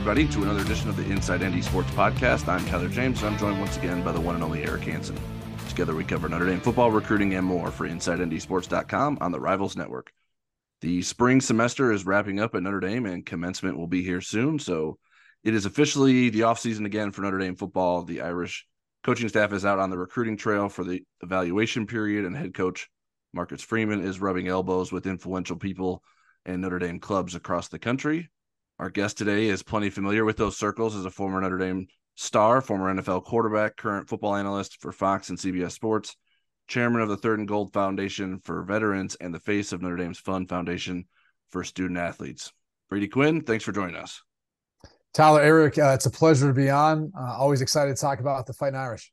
Everybody, to another edition of the Inside ND Sports Podcast. I'm Tyler James, and I'm joined once again by the one and only Eric Hansen. Together, we cover Notre Dame football, recruiting, and more for InsideNDSports.com on the Rivals Network. The spring semester is wrapping up at Notre Dame, and commencement will be here soon. So it is officially the offseason again for Notre Dame football. The Irish coaching staff is out on the recruiting trail for the evaluation period, and head coach Marcus Freeman is rubbing elbows with influential people and Notre Dame clubs across the country. Our guest today is plenty familiar with those circles as a former Notre Dame star, former NFL quarterback, current football analyst for Fox and CBS Sports, chairman of the Third and Goal Foundation for Veterans, and the face of Notre Dame's Fund Foundation for Student Athletes. Brady Quinn, thanks for joining us. Tyler, Eric, uh, it's a pleasure to be on. Uh, always excited to talk about the Fighting Irish.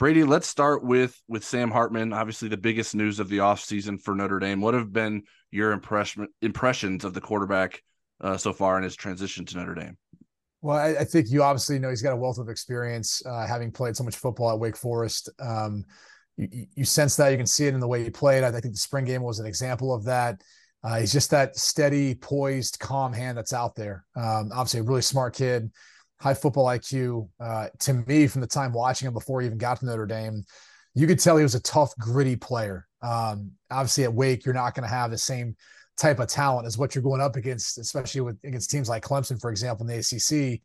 Brady, let's start with with Sam Hartman. Obviously, the biggest news of the offseason for Notre Dame. What have been your impression impressions of the quarterback uh, so far in his transition to Notre Dame? Well, I, I, think you obviously know he's got a wealth of experience, uh, having played so much football at Wake Forest. Um, you, you, sense that you can see it in the way he played. I think the spring game was an example of that. Uh, he's just that steady, poised, calm hand that's out there. Um, obviously, a really smart kid, high football IQ. Uh, to me, from the time watching him before he even got to Notre Dame, you could tell he was a tough, gritty player. Um, obviously, at Wake, you're not going to have the same type of talent is what you're going up against, especially with against teams like Clemson, for example, in the ACC.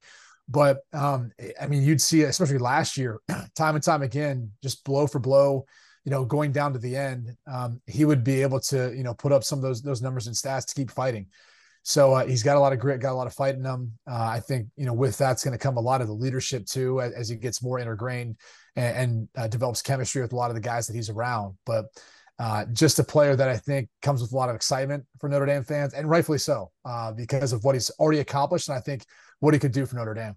But um, I mean, you'd see, especially last year, time and time again, just blow for blow, you know, going down to the end, um, he would be able to, you know, put up some of those those numbers and stats to keep fighting. So uh, he's got a lot of grit, got a lot of fight in him. Uh, I think you know with that's going to come a lot of the leadership too, as, as he gets more ingrained and, and uh, develops chemistry with a lot of the guys that he's around. But uh, just a player that I think comes with a lot of excitement for Notre Dame fans, and rightfully so, uh, because of what he's already accomplished, and I think what he could do for Notre Dame.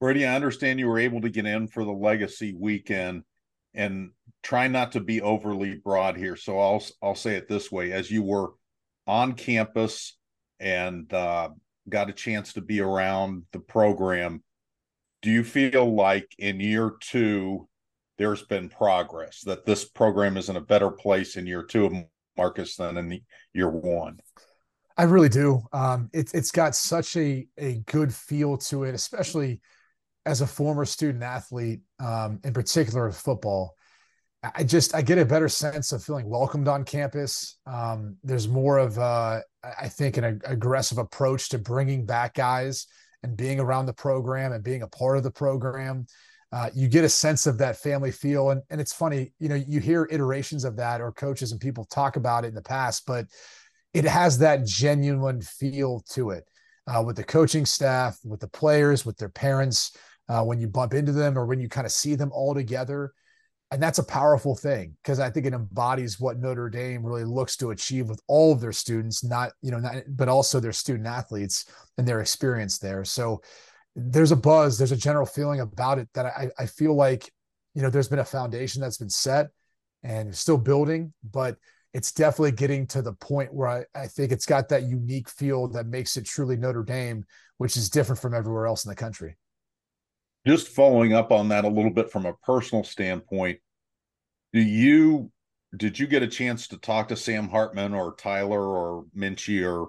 Brady, I understand you were able to get in for the Legacy weekend, and try not to be overly broad here. So I'll I'll say it this way: as you were on campus and uh, got a chance to be around the program, do you feel like in year two there's been progress that this program is in a better place in year two of Marcus than in the year one. I really do. Um, it, it's got such a a good feel to it, especially as a former student athlete, um, in particular of football. I just I get a better sense of feeling welcomed on campus. Um, there's more of a, I think an aggressive approach to bringing back guys and being around the program and being a part of the program uh, you get a sense of that family feel. And, and it's funny, you know, you hear iterations of that or coaches and people talk about it in the past, but it has that genuine feel to it uh, with the coaching staff, with the players, with their parents, uh, when you bump into them or when you kind of see them all together. And that's a powerful thing because I think it embodies what Notre Dame really looks to achieve with all of their students, not, you know, not, but also their student athletes and their experience there. So there's a buzz, there's a general feeling about it that I, I feel like, you know, there's been a foundation that's been set and still building, but it's definitely getting to the point where I, I think it's got that unique feel that makes it truly Notre Dame, which is different from everywhere else in the country. Just following up on that a little bit from a personal standpoint, do you did you get a chance to talk to Sam Hartman or Tyler or Minchey or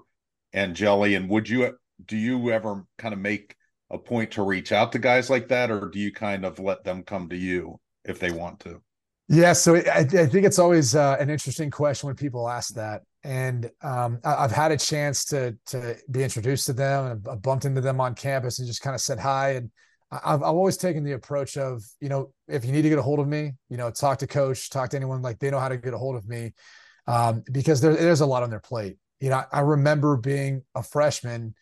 Angeli? And would you do you ever kind of make a point to reach out to guys like that, or do you kind of let them come to you if they want to? Yeah, so I, I think it's always uh, an interesting question when people ask that, and um, I, have had a chance to to be introduced to them, and I bumped into them on campus and just kind of said hi. And I've, I've always taken the approach of, you know, if you need to get a hold of me, you know, talk to coach, talk to anyone like they know how to get a hold of me, um, because there, there's a lot on their plate. You know, I remember being a freshman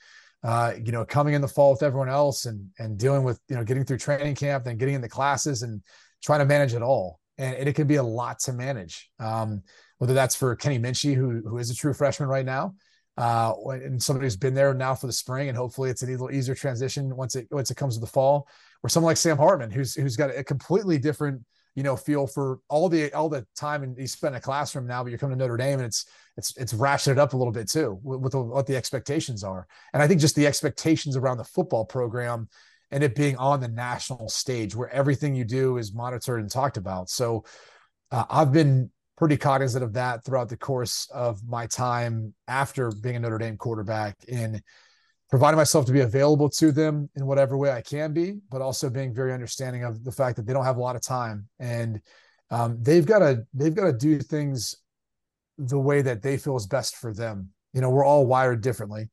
uh, you know, coming in the fall with everyone else and and dealing with you know getting through training camp, then getting in the classes and trying to manage it all. And it, it can be a lot to manage. Um, whether that's for Kenny Minchey, who who is a true freshman right now, uh, and somebody who's been there now for the spring, and hopefully it's a little easier transition once it once it comes to the fall, or someone like Sam Hartman, who's who's got a completely different you know feel for all the all the time and he spent in a classroom now but you're coming to notre dame and it's it's it's ratcheted up a little bit too with, with what the expectations are. And i think just the expectations around the football program and it being on the national stage where everything you do is monitored and talked about. So uh, i've been pretty cognizant of that throughout the course of my time after being a notre dame quarterback in providing myself to be available to them in whatever way I can be, but also being very understanding of the fact that they don't have a lot of time and um, they've got to they've got to do things the way that they feel is best for them. You know, we're all wired differently,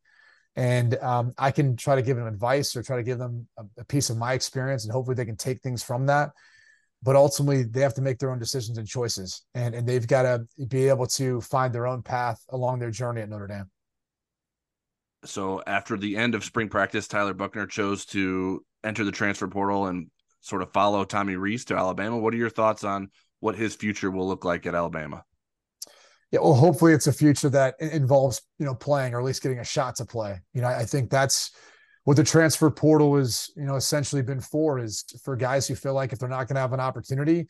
and um, I can try to give them advice or try to give them a, a piece of my experience, and hopefully they can take things from that. But ultimately, they have to make their own decisions and choices, and and they've got to be able to find their own path along their journey at Notre Dame. So after the end of spring practice, Tyler Buchner chose to enter the transfer portal and sort of follow Tommy Rees to Alabama. What are your thoughts on what his future will look like at Alabama? Yeah, well, hopefully it's a future that involves you know playing or at least getting a shot to play. You know, I think that's what the transfer portal is. You know, essentially been for is for guys who feel like if they're not going to have an opportunity,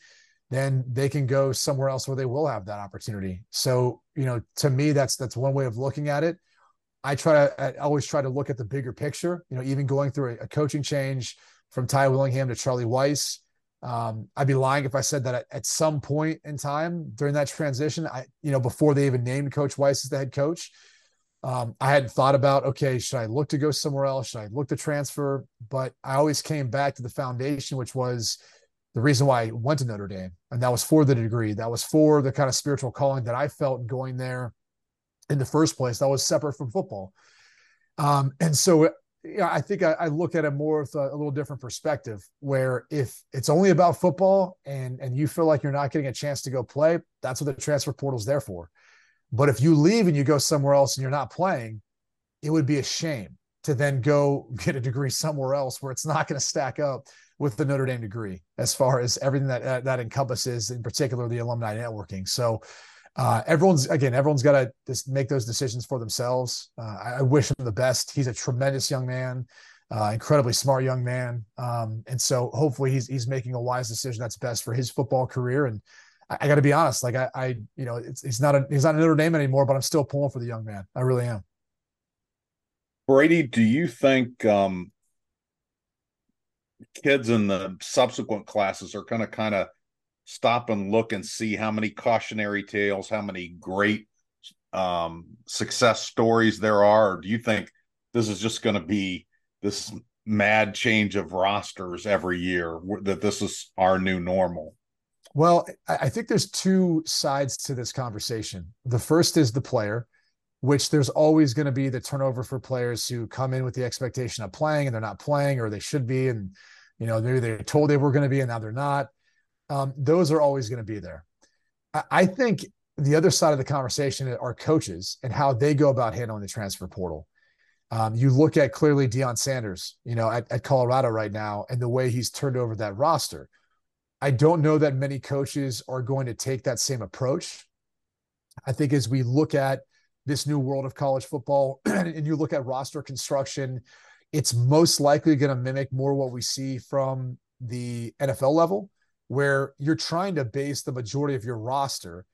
then they can go somewhere else where they will have that opportunity. So you know, to me, that's that's one way of looking at it. I try to I always try to look at the bigger picture. You know, even going through a, a coaching change from Ty Willingham to Charlie Weis. Um, I'd be lying if I said that at, at, some point in time during that transition, I you know before they even named Coach Weis as the head coach, um, I hadn't thought about okay, should I look to go somewhere else? Should I look to transfer? But I always came back to the foundation, which was the reason why I went to Notre Dame, and that was for the degree. That was for the kind of spiritual calling that I felt going there in the first place that was separate from football. Um, and so yeah, I think I, I, look at it more with a, a, little different perspective. Where if it's only about football and and you feel like you're not getting a chance to go play, that's what the transfer portal is there for. But if you leave and you go somewhere else and you're not playing, it would be a shame to then go get a degree somewhere else where it's not going to stack up with the Notre Dame degree as far as everything that that encompasses, in particular the alumni networking. So uh, everyone's again, everyone's got to just make those decisions for themselves. Uh, I, I, wish him the best. He's a tremendous young man, uh, incredibly smart young man, um, and so hopefully he's he's making a wise decision that's best for his football career. And I, I got to be honest, like I, I, you know, it's he's not a he's not a Notre Dame anymore, but I'm still pulling for the young man. I really am. Brady, do you think um, kids in the subsequent classes are going to kind of stop and look and see how many cautionary tales, how many great um, success stories there are? Or do you think this is just going to be this mad change of rosters every year, that this is our new normal? Well, I think there's two sides to this conversation. The first is the player, which there's always going to be the turnover for players who come in with the expectation of playing and they're not playing or they should be. And, you know, maybe they're told they were going to be and now they're not um, those are always going to be there. I, I think the other side of the conversation are coaches and how they go about handling the transfer portal. Um, you look at clearly Deion Sanders, you know, at, at, Colorado right now, and the way he's turned over that roster. I don't know that many coaches are going to take that same approach. I think as we look at this new world of college football and you look at roster construction, it's most likely going to mimic more what we see from the NFL level where you're trying to base the majority of your roster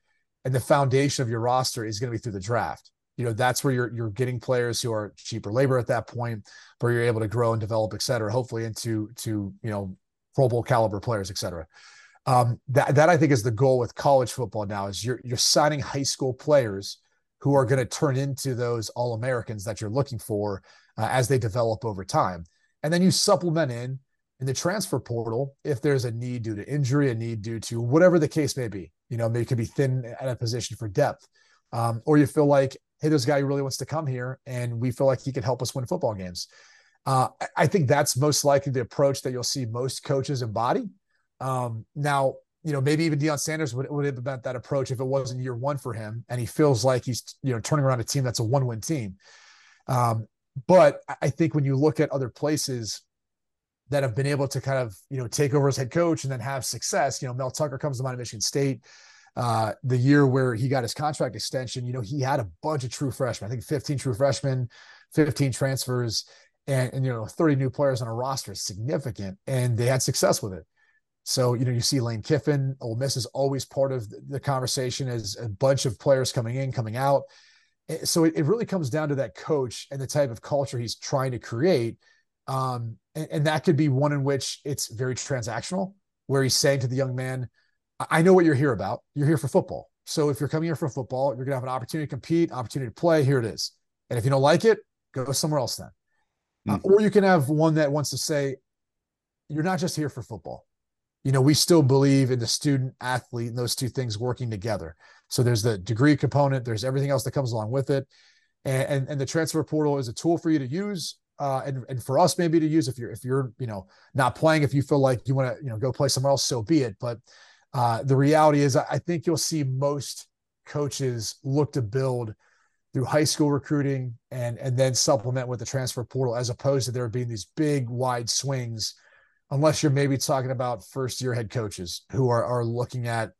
and the foundation of your roster is going to be through the draft. You know, that's where you're you're getting players who are cheaper labor at that point, where you're able to grow and develop, et cetera, hopefully into to, you know, Pro Bowl caliber players, et cetera. Um, that that I think is the goal with college football now is you're you're signing high school players who are going to turn into those all Americans that you're looking for uh, as they develop over time, and then you supplement in in the transfer portal if there's a need due to injury, a need due to whatever the case may be. You know, maybe it could be thin at a position for depth, um, or you feel like, hey, this guy really wants to come here, and we feel like he could help us win football games. Uh, I think that's most likely the approach that you'll see most coaches embody. Um, now, you know, maybe even Deion Sanders would, would implement that approach if it wasn't year one for him, and he feels like he's you know turning around a team that's a one-win team. Um, but I think when you look at other places, that have been able to kind of you know take over as head coach and then have success. You know, Mel Tucker comes to mind, at Michigan State. Uh, the year where he got his contract extension, you know, he had a bunch of true freshmen. I think 15 true freshmen, 15 transfers, and, and you know, 30 new players on a roster is significant, and they had success with it. So, you know, you see Lane Kiffin, Ole Miss is always part of the conversation as a bunch of players coming in, coming out. Eh, so it, it really comes down to that coach and the type of culture he's trying to create. Um, and, and that could be one in which it's very transactional, where he's saying to the young man, I know what you're here about. You're here for football. So if you're coming here for football, you're going to have an opportunity to compete, opportunity to play. Here it is. And if you don't like it, go somewhere else then. Uh, mm-hmm. or you can have one that wants to say, you're not just here for football. You know, we still believe in the student athlete and those two things working together. So there's the degree component, there's everything else that comes along with it. And, and, and the transfer portal is a tool for you to use. Uh, and, and for us maybe to use if you're if you're you know not playing if you feel like you want to you know go play somewhere else so be it. But uh, the reality is I think you'll see most coaches look to build through high school recruiting and and then supplement with the transfer portal as opposed to there being these big wide swings unless you're maybe talking about first year head coaches who are are looking at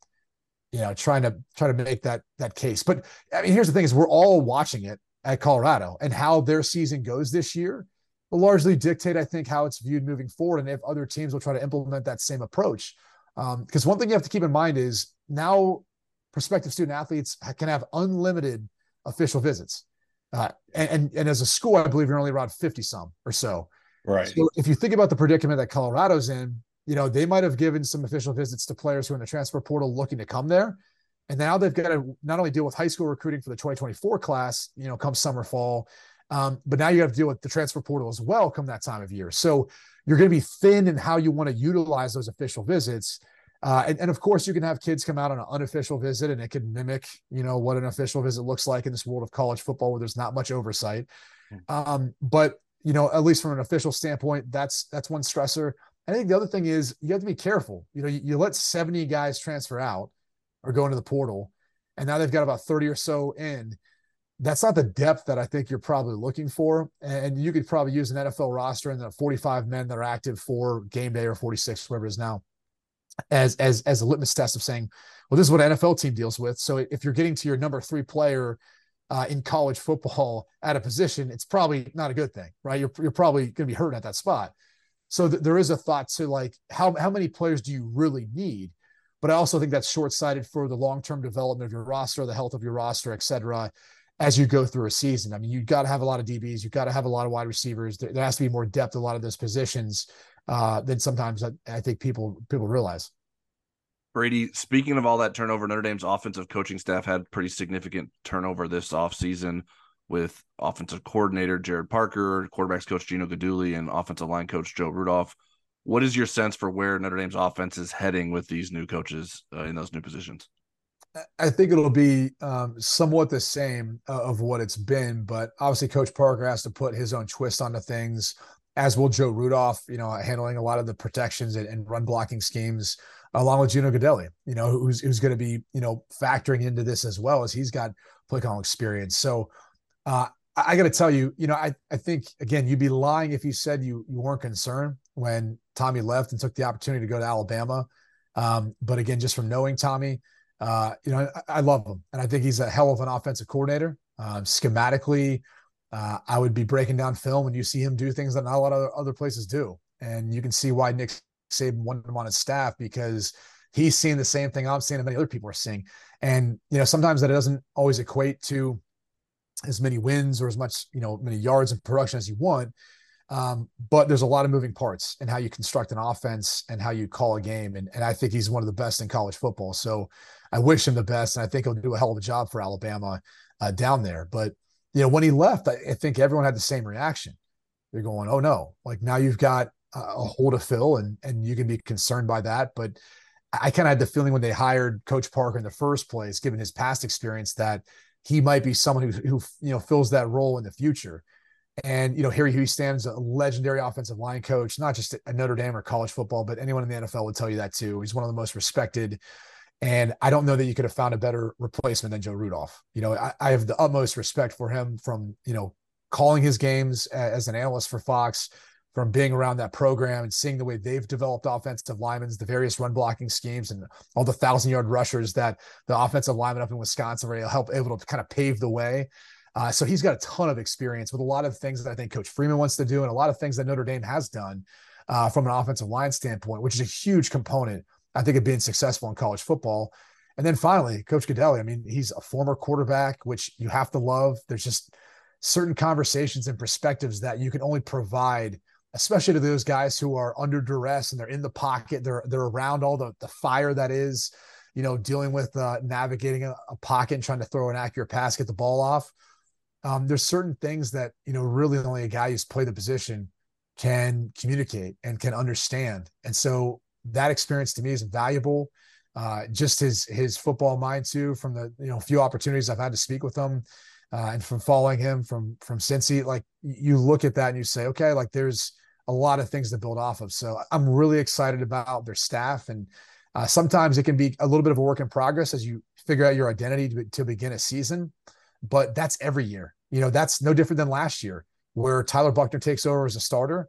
you know trying to try to make that that case. But i mean here's the thing is we're all watching it at colorado and how their season goes this year will largely dictate i think how it's viewed moving forward and if other teams will try to implement that same approach because um, one thing you have to keep in mind is now prospective student athletes can have unlimited official visits. Uh, and, and, and as a school, I believe you're only around 50 some or so. Right. So if you think about the predicament that Colorado's in, you know, they might have given some official visits to players who are in the transfer portal looking to come there. And now they've got to not only deal with high school recruiting for the 2024 class, you know, come summer, fall, um, but now you have to deal with the transfer portal as well come that time of year. So you're going to be thin in how you want to utilize those official visits. Uh, and, and, of course, you can have kids come out on an unofficial visit, and it can mimic, you know, what an official visit looks like in this world of college football, where there's not much oversight. Hmm. Um, but you know, at least from an official standpoint, that's that's one stressor. I think the other thing is you have to be careful. You know, you, you let 70 guys transfer out or go into the portal, and now they've got about 30 or so in. That's not the depth that I think you're probably looking for. And you could probably use an NFL roster and the 45 men that are active for game day or 46, whatever it is now as as as a litmus test of saying, well, this is what an NFL team deals with. So if you're getting to your number three player uh, in college football at a position, it's probably not a good thing, right? You're you're probably going to be hurt at that spot. So th- there is a thought to like how how many players do you really need? But I also think that's short sighted for the long term development of your roster, the health of your roster, et cetera, as you go through a season. I mean, you've got to have a lot of DBs, you've got to have a lot of wide receivers. There, there has to be more depth in a lot of those positions uh, than sometimes I, I think people people realize. Brady, speaking of all that turnover, Notre Dame's offensive coaching staff had pretty significant turnover this offseason with offensive coordinator Gerad Parker, quarterbacks coach Gino Guidugli, and offensive line coach Joe Rudolph. What is your sense for where Notre Dame's offense is heading with these new coaches uh, in those new positions? I think it'll be um, somewhat the same uh, of what it's been, but obviously Coach Parker has to put his own twist onto things as will Joe Rudolph, you know, handling a lot of the protections and, and run blocking schemes, along with Gino Guidugli, you know, who's who's going to be, you know, factoring into this as well as he's got play calling experience. So uh, I, I got to tell you, you know, I I think again you'd be lying if you said you you weren't concerned when Tommy left and took the opportunity to go to Alabama. Um, but again, just from knowing Tommy, uh, you know, I, I, love him, and I think he's a hell of an offensive coordinator. Um, schematically, uh, I would be breaking down film and you see him do things that not a lot of other places do. And you can see why Nick Saban wanted him on his staff because he's seeing the same thing I'm seeing and many other people are seeing. And, you know, sometimes that doesn't always equate to as many wins or as much, you know, many yards of production as you want. Um, but there's a lot of moving parts in how you construct an offense and how you call a game. And, and I think he's one of the best in college football. So I wish him the best. And I think he'll do a hell of a job for Alabama uh, down there. But, you know, when he left, I, I think everyone had the same reaction. They're going, "Oh no!" Like now you've got a hole to fill, and and you can be concerned by that. But I kind of had the feeling when they hired Coach Parker in the first place, given his past experience, that he might be someone who who you know fills that role in the future. And you know, Hiestand, a legendary offensive line coach, not just at Notre Dame or college football, but anyone in the NFL would tell you that too. He's one of the most respected and I don't know that you could have found a better replacement than Joe Rudolph. You know, I, I have the utmost respect for him from, you know, calling his games as an analyst for Fox, from being around that program and seeing the way they've developed offensive linemen, the various run blocking schemes, and all the thousand yard rushers that the offensive linemen up in Wisconsin were help able to kind of pave the way. Uh, so he's got a ton of experience with a lot of things that I think Coach Freeman wants to do, and a lot of things that Notre Dame has done uh, from an offensive line standpoint, which is a huge component I think of being successful in college football. And then finally, Coach Guidugli. I mean, he's a former quarterback, which you have to love. There's just certain conversations and perspectives that you can only provide, especially to those guys who are under duress and they're in the pocket. They're they're around all the the fire that is, you know, dealing with uh, navigating a, a pocket and trying to throw an accurate pass, get the ball off. Um, there's certain things that you know really only a guy who's played the position can communicate and can understand. And so that experience to me is valuable. Uh, just his his football mind too, from the you know few opportunities I've had to speak with him, uh, and from following him from from Cincy, like you look at that and you say, okay, like there's a lot of things to build off of. So I'm really excited about their staff, and uh, sometimes it can be a little bit of a work in progress as you figure out your identity to, to begin a season. But that's every year. You know, that's no different than last year where Tyler Buchner takes over as a starter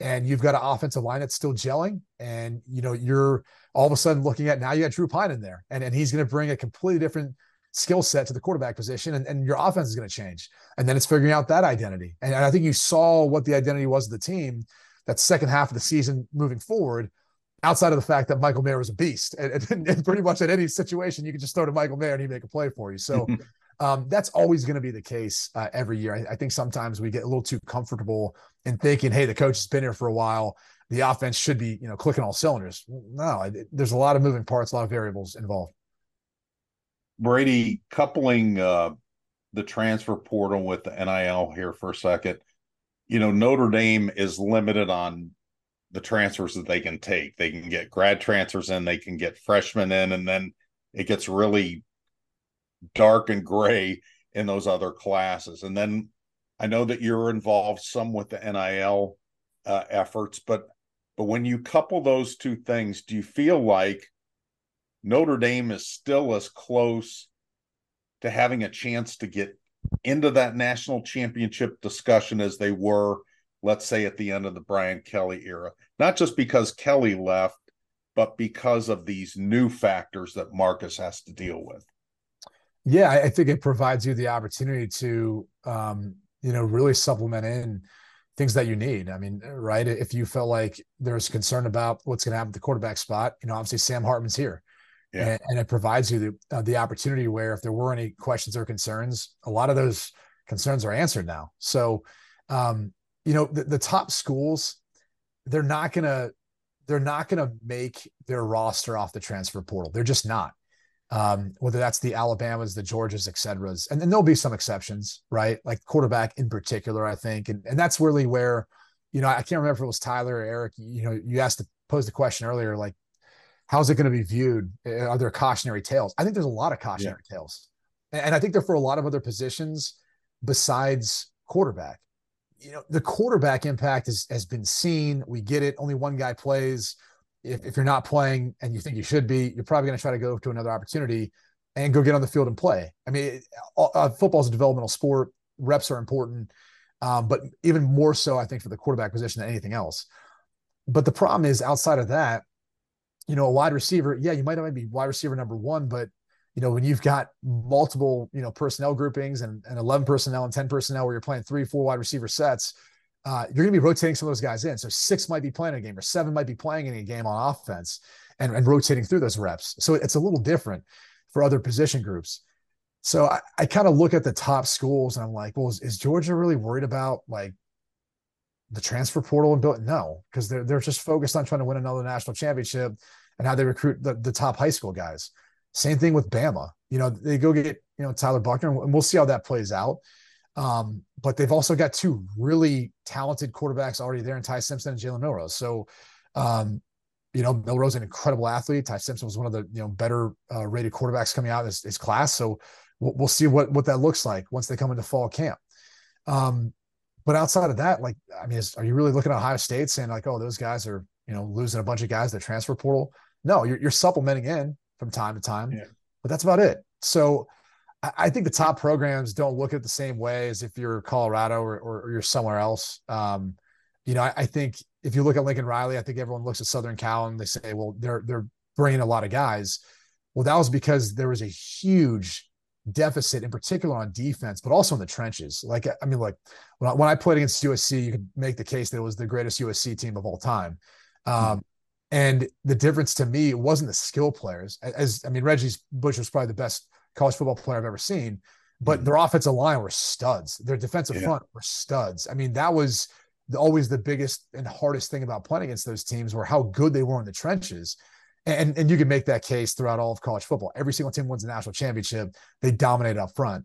and you've got an offensive line that's still gelling. And, you know, you're all of a sudden looking at now you got Drew Pyne in there and, and he's going to bring a completely different skill set to the quarterback position and, and your offense is going to change. And then it's figuring out that identity. And, and I think you saw what the identity was of the team that second half of the season moving forward outside of the fact that Michael Mayer was a beast. And, and, and, pretty much at any situation, you can just throw to Michael Mayer and he'd make a play for you. So um, that's always going to be the case uh, every year. I, I, think sometimes we get a little too comfortable in thinking, hey, the coach has been here for a while. The offense should be, you know, clicking all cylinders. No, it, there's a lot of moving parts, a lot of variables involved. Brady, coupling uh, the transfer portal with the NIL here for a second, you know, Notre Dame is limited on the transfers that they can take. They can get grad transfers in, they can get freshmen in, and then it gets really dark and gray in those other classes. And then I know that you're involved some with the NIL uh, efforts, but but when you couple those two things, do you feel like Notre Dame is still as close to having a chance to get into that national championship discussion as they were, let's say, at the end of the Brian Kelly era? Not just because Kelly left, but because of these new factors that Marcus has to deal with. Yeah, I think it provides you the opportunity to, um, you know, really supplement in things that you need. I mean, right? If you felt like there's concern about what's going to happen at the quarterback spot, you know, obviously Sam Hartman's here. Yeah. And, and, it provides you the, uh, the opportunity where if there were any questions or concerns, a lot of those concerns are answered now. So, um, you know, the, the top schools, they're not going to, they're not going to make their roster off the transfer portal. They're just not um, whether that's the Alabamas, the Georgias, et cetera. And then there'll be some exceptions, right? Like quarterback in particular, I think. And, and that's really where, you know, I can't remember if it was Tyler or Eric, you know, you asked to pose the question earlier, like, how's it going to be viewed? Are there cautionary tales? I think there's a lot of cautionary yeah. tales. And I think they're for a lot of other positions besides quarterback. You know, the quarterback impact is, has been seen. We get it. Only one guy plays if, if you're not playing and you think you should be, you're probably going to try to go to another opportunity and go get on the field and play. I mean, uh, football is a developmental sport. Reps are important, um, but even more so, I think, for the quarterback position than anything else. But the problem is, outside of that, you know, a wide receiver, yeah, you might not be wide receiver number one, but you know, when you've got multiple, you know, personnel groupings and, and 11 personnel and 10 personnel where you're playing three, four wide receiver sets, uh, you're going to be rotating some of those guys in. So six might be playing a game or seven might be playing in a game on offense and, and rotating through those reps. So it's a little different for other position groups. So I, I kind of look at the top schools and I'm like, well, is, is Georgia really worried about like the transfer portal and build? No, because they're they're just focused on trying to win another national championship and how they recruit the, the top high school guys. Same thing with Bama. You know, they go get, you know, Tyler Buchner, and we'll see how that plays out. Um, but they've also got two really talented quarterbacks already there in Ty Simpson and Jalen Milroe. So, um, you know, Milroe's an incredible athlete. Ty Simpson was one of the you know better uh, rated quarterbacks coming out his, his class. So we'll, we'll, see what what that looks like once they come into fall camp. Um, but outside of that, like, I mean, is, are you really looking at Ohio State saying like, oh, those guys are you know losing a bunch of guys that transfer portal? No, you're, you're supplementing in from time to time, yeah. but that's about it. So I think the top programs don't look at the same way as if you're Colorado or, or, or you're somewhere else. Um, you know, I, I, think if you look at Lincoln Riley, I think everyone looks at Southern Cal and they say, well, they're they're bringing a lot of guys. Well, that was because there was a huge deficit, in particular on defense, but also in the trenches. Like, I mean, like when I, when I played against USC, you could make the case that it was the greatest USC team of all time. Um, mm-hmm. And the difference to me wasn't the skill players. As I mean, Reggie Bush was probably the best college football player I've ever seen. But mm-hmm. their offensive line were studs. Their defensive yeah. front were studs. I mean, that was the, always the biggest and hardest thing about playing against those teams were how good they were in the trenches. And, and you can make that case throughout all of college football. Every single team wins a national championship. They dominate up front.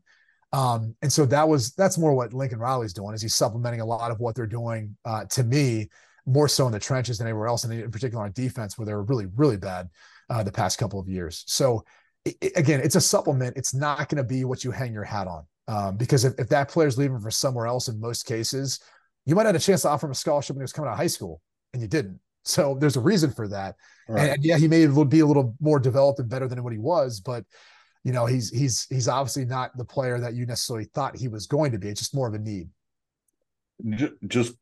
Um, and so that was that's more what Lincoln Riley's doing is he's supplementing a lot of what they're doing uh, to me more so in the trenches than anywhere else, and in particular on defense where they were really really bad uh, the past couple of years. So it, again, it's a supplement. It's not going to be what you hang your hat on um, because if, if that player's leaving for somewhere else, in most cases, you might have a chance to offer him a scholarship when he was coming out of high school, and you didn't. So there's a reason for that. Right. And, and, yeah, he may be a little more developed and better than what he was, but you know, he's he's he's obviously not the player that you necessarily thought he was going to be. It's just more of a need. Just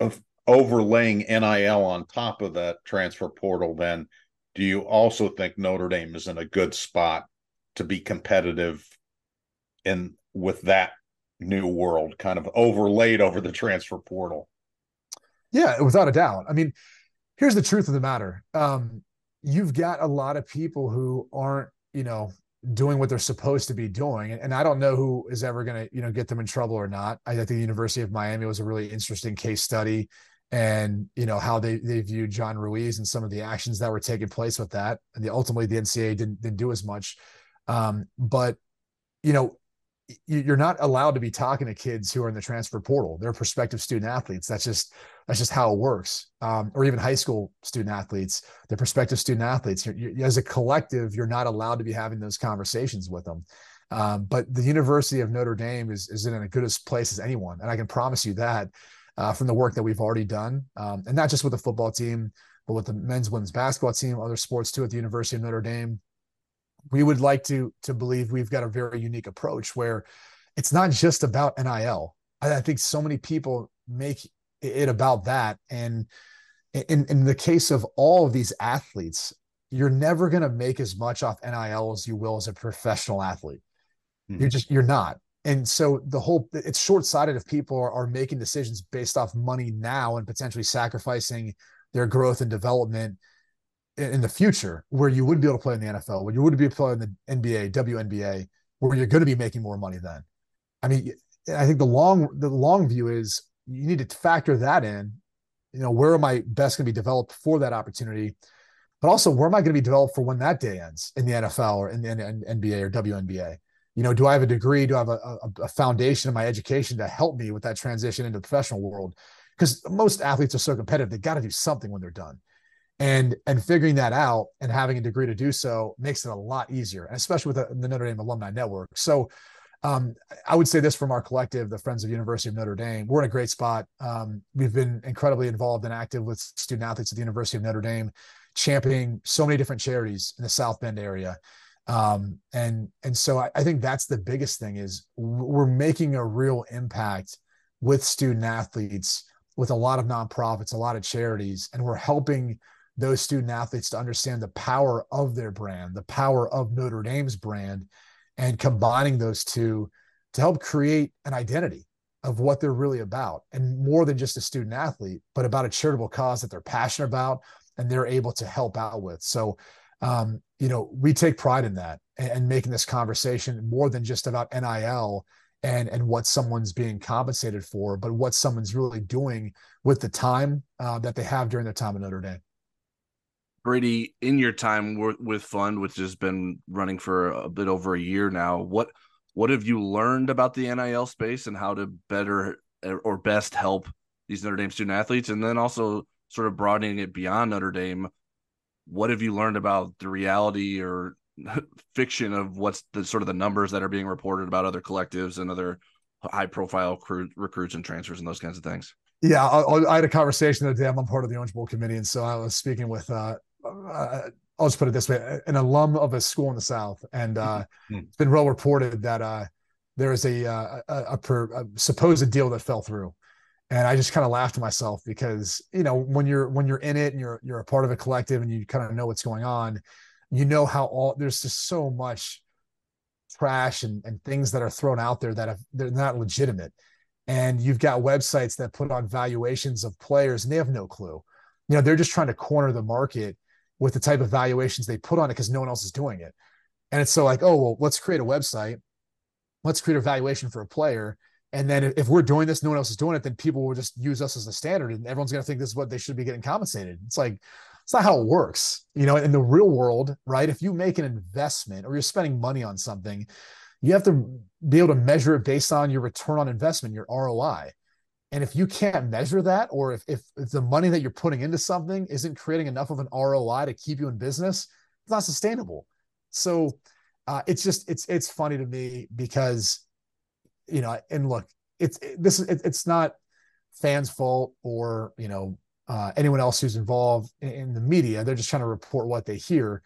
of overlaying NIL on top of that transfer portal, then do you also think Notre Dame is in a good spot to be competitive in with that new world kind of overlaid over the transfer portal? Yeah, without a doubt. I mean, here's the truth of the matter. Um, you've got a lot of people who aren't, you know, doing what they're supposed to be doing. And, and I don't know who is ever going to, you know, get them in trouble or not. I, I think the University of Miami was a really interesting case study and, you know, how they, they viewed John Ruiz and some of the actions that were taking place with that. And the, ultimately the NCAA didn't, didn't do as much. Um, but, you know, you're not allowed to be talking to kids who are in the transfer portal. They're prospective student athletes. That's just that's just how it works. Um, or even high school student athletes, they're prospective student athletes. You're, you're, as a collective, you're not allowed to be having those conversations with them. Um, but the University of Notre Dame is is in a good a place as anyone, and I can promise you that uh, from the work that we've already done, um, and not just with the football team, but with the men's women's basketball team, other sports too at the University of Notre Dame we would like to to believe we've got a very unique approach where it's not just about NIL. I, I think so many people make it about that, and in in the case of all of these athletes, you're never going to make as much off NIL as you will as a professional athlete. Mm-hmm. You're just you're not. And so the whole it's short-sighted if people are, are making decisions based off money now and potentially sacrificing their growth and development in the future where you would be able to play in the NFL, where you would be able to play in the NBA, WNBA, where you're going to be making more money then. I mean, I think the long the long view is you need to factor that in. You know, where am I best going to be developed for that opportunity? But also, where am I going to be developed for when that day ends in the NFL or in the NBA or WNBA? You know, do I have a degree? Do I have a, a, a foundation in my education to help me with that transition into the professional world? Because most athletes are so competitive, they got to do something when they're done and and figuring that out and having a degree to do so makes it a lot easier and especially with the, the notre dame alumni network so um, i would say this from our collective the friends of university of notre dame we're in a great spot um, we've been incredibly involved and active with student athletes at the university of notre dame championing so many different charities in the south bend area um, and and so I, I think that's the biggest thing is we're making a real impact with student athletes with a lot of nonprofits a lot of charities and we're helping those student athletes to understand the power of their brand, the power of Notre Dame's brand, and combining those two to help create an identity of what they're really about. And more than just a student athlete, but about a charitable cause that they're passionate about and they're able to help out with. So, um, you know, we take pride in that and, and making this conversation more than just about NIL and and what someone's being compensated for, but what someone's really doing with the time uh, that they have during their time at Notre Dame. Brady, in your time with Fund, which has been running for a bit over a year now, what what have you learned about the NIL space and how to better or best help these Notre Dame student athletes? And then also sort of broadening it beyond Notre Dame, what have you learned about the reality or fiction of what's the sort of the numbers that are being reported about other collectives and other high profile recruits and transfers and those kinds of things? Yeah, I, I, had a conversation the other day. I'm part of the Orange Bowl committee, and so I was speaking with uh, uh, I'll just put it this way: an alum of a school in the South, and uh, mm-hmm. it's been well reported that uh, there is a, uh, a, a, per, a, supposed deal that fell through, and I just kind of laughed to myself because you know when you're when you're in it and you're you're a part of a collective and you kind of know what's going on, you know how all there's just so much trash and, and things that are thrown out there that have, they're not legitimate, and you've got websites that put on valuations of players and they have no clue, you know they're just trying to corner the market with the type of valuations they put on it because no one else is doing it. And it's so like, oh, well, let's create a website. Let's create a valuation for a player. And then if we're doing this, no one else is doing it, then people will just use us as a standard and everyone's going to think this is what they should be getting compensated. It's like, it's not how it works. You know, in the real world, right? If you make an investment or you're spending money on something, You have to be able to measure it based on your return on investment, your ROI. And if you can't measure that, or if, if, the money that you're putting into something isn't creating enough of an ROI to keep you in business, it's not sustainable. So uh, it's just it's it's funny to me because you know, and look, it's it, this is it, it's not fans' fault or you know uh, anyone else who's involved in, in the media. They're just trying to report what they hear.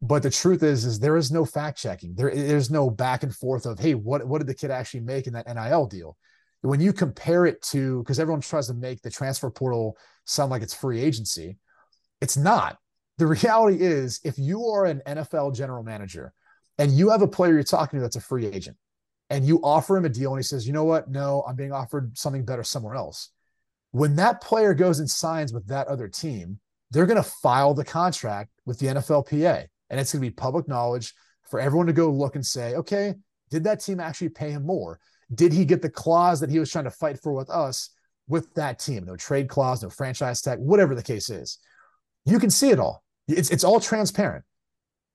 But the truth is, is there is no fact checking. There, there's no back and forth of, hey, what what did the kid actually make in that NIL deal? When you compare it to, because everyone tries to make the transfer portal sound like it's free agency, it's not. The reality is, if you are an NFL general manager and you have a player you're talking to that's a free agent, and you offer him a deal and he says, you know what? No, I'm being offered something better somewhere else. When that player goes and signs with that other team, they're going to file the contract with the NFLPA and it's going to be public knowledge for everyone to go look and say, okay, did that team actually pay him more? Did he get the clause that he was trying to fight for with us with that team? No trade clause, no franchise tag, whatever the case is. You can see it all. It's, it's all transparent.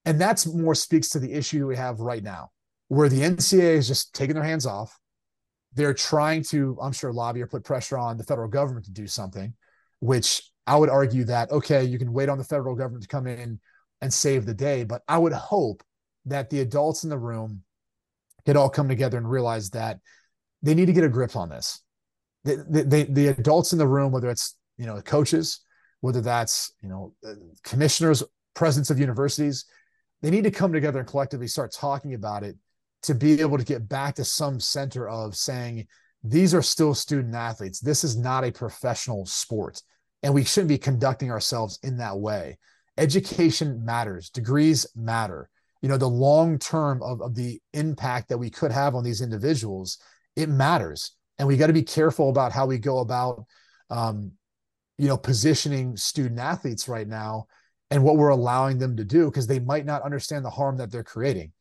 And that's more speaks to the issue we have right now where the NCAA is just taking their hands off. They're trying to, I'm sure, lobby or put pressure on the federal government to do something, which I would argue that, okay, you can wait on the federal government to come in and save the day. But I would hope that the adults in the room could all come together and realize that they need to get a grip on this. The, the, the, the adults in the room, whether it's, you know, coaches, whether that's, you know, uh, commissioners, presidents of universities, they need to come together and collectively start talking about it to be able to get back to some center of saying these are still student athletes. This is not a professional sport. And we shouldn't be conducting ourselves in that way. Education matters, degrees matter. You know, the long term of, of the impact that we could have on these individuals, it matters. And we got to be careful about how we go about, um, you know, positioning student athletes right now and what we're allowing them to do because they might not understand the harm that they're creating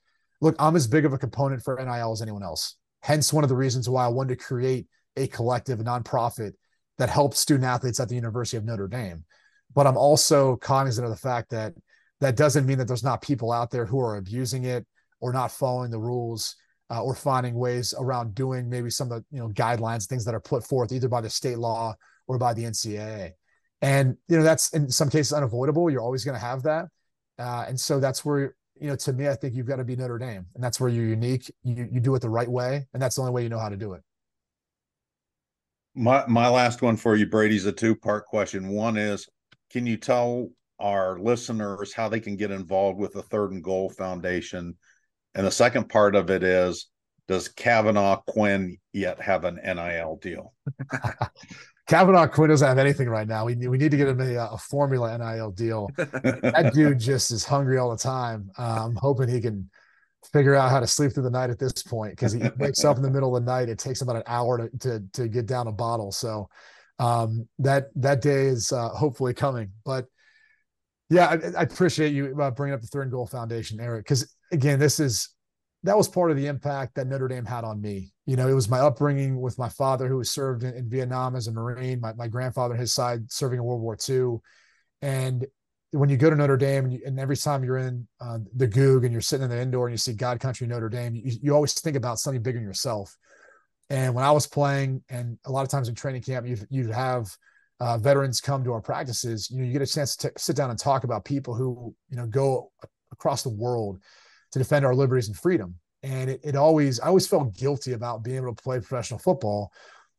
look, I'm as big of a component for NIL as anyone else. Hence, one of the reasons why I wanted to create a collective, a nonprofit that helps student athletes at the University of Notre Dame. But I'm also cognizant of the fact that that doesn't mean that there's not people out there who are abusing it or not following the rules uh, or finding ways around doing maybe some of the you know guidelines, things that are put forth either by the state law or by the NCAA. And you know that's in some cases unavoidable. You're always going to have that, uh, and so that's where you know, to me, I think you've got to be Notre Dame, and that's where you're unique. You you do it the right way, and that's the only way you know how to do it. My my last one for you, Brady's a two part question. One is, can you tell our listeners how they can get involved with the Third and Goal Foundation? And the second part of it is, does Kavanaugh Quinn yet have an NIL deal? Kavanaugh Quinn doesn't have anything right now. We need, we need to get him a, a formula NIL deal. that dude just is hungry all the time. Uh, I'm hoping he can figure out how to sleep through the night at this point because he wakes up in the middle of the night. It takes about an hour to to, to get down a bottle. So um, that that day is uh, hopefully coming. But yeah, I, I appreciate you uh, bringing up the Third and Goal Foundation, Eric, because again, this is that was part of the impact that Notre Dame had on me. You know, it was my upbringing with my father who was served in, in Vietnam as a Marine, my, my grandfather, his side serving in World War II. And when you go to Notre Dame and, you, and every time you're in uh, the Goog and you're sitting in the indoor and you see God Country Notre Dame, you, you always think about something bigger than yourself. And when I was playing, and a lot of times in training camp, you'd, you'd have uh, veterans come to our practices. You know, you get a chance to sit down and talk about people who you know go across the world to defend our liberties and freedom. And it, it always, I always felt guilty about being able to play professional football.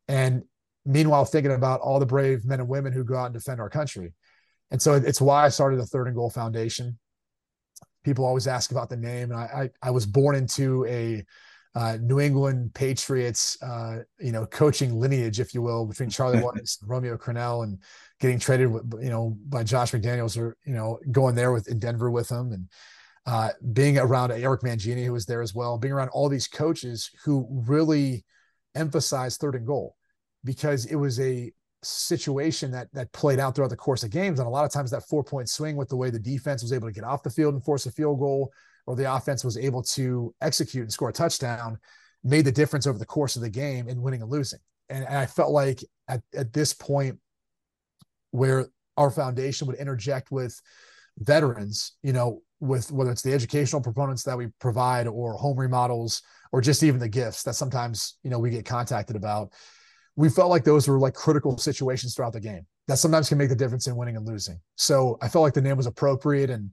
And meanwhile, thinking about all the brave men and women who go out and defend our country. And so it's why I started the Third and Goal Foundation. People always ask about the name. And I, I, I was born into a uh, New England Patriots, uh, you know, coaching lineage, if you will, between Charlie Weis, Romeo Crennel, and getting traded, with, you know, by Josh McDaniels, or you know, going there with in Denver with him, and uh, being around Eric Mangini, who was there as well, being around all these coaches who really emphasized third and goal because it was a situation that that played out throughout the course of games. And a lot of times that four point swing with the way the defense was able to get off the field and force a field goal, or the offense was able to execute and score a touchdown, made the difference over the course of the game in winning and losing. And, and I felt like at, at this point where our foundation would interject with veterans, you know, with whether it's the educational proponents that we provide or home remodels or just even the gifts that sometimes you know we get contacted about we felt like those were like critical situations throughout the game that sometimes can make the difference in winning and losing. So i felt like the name was appropriate and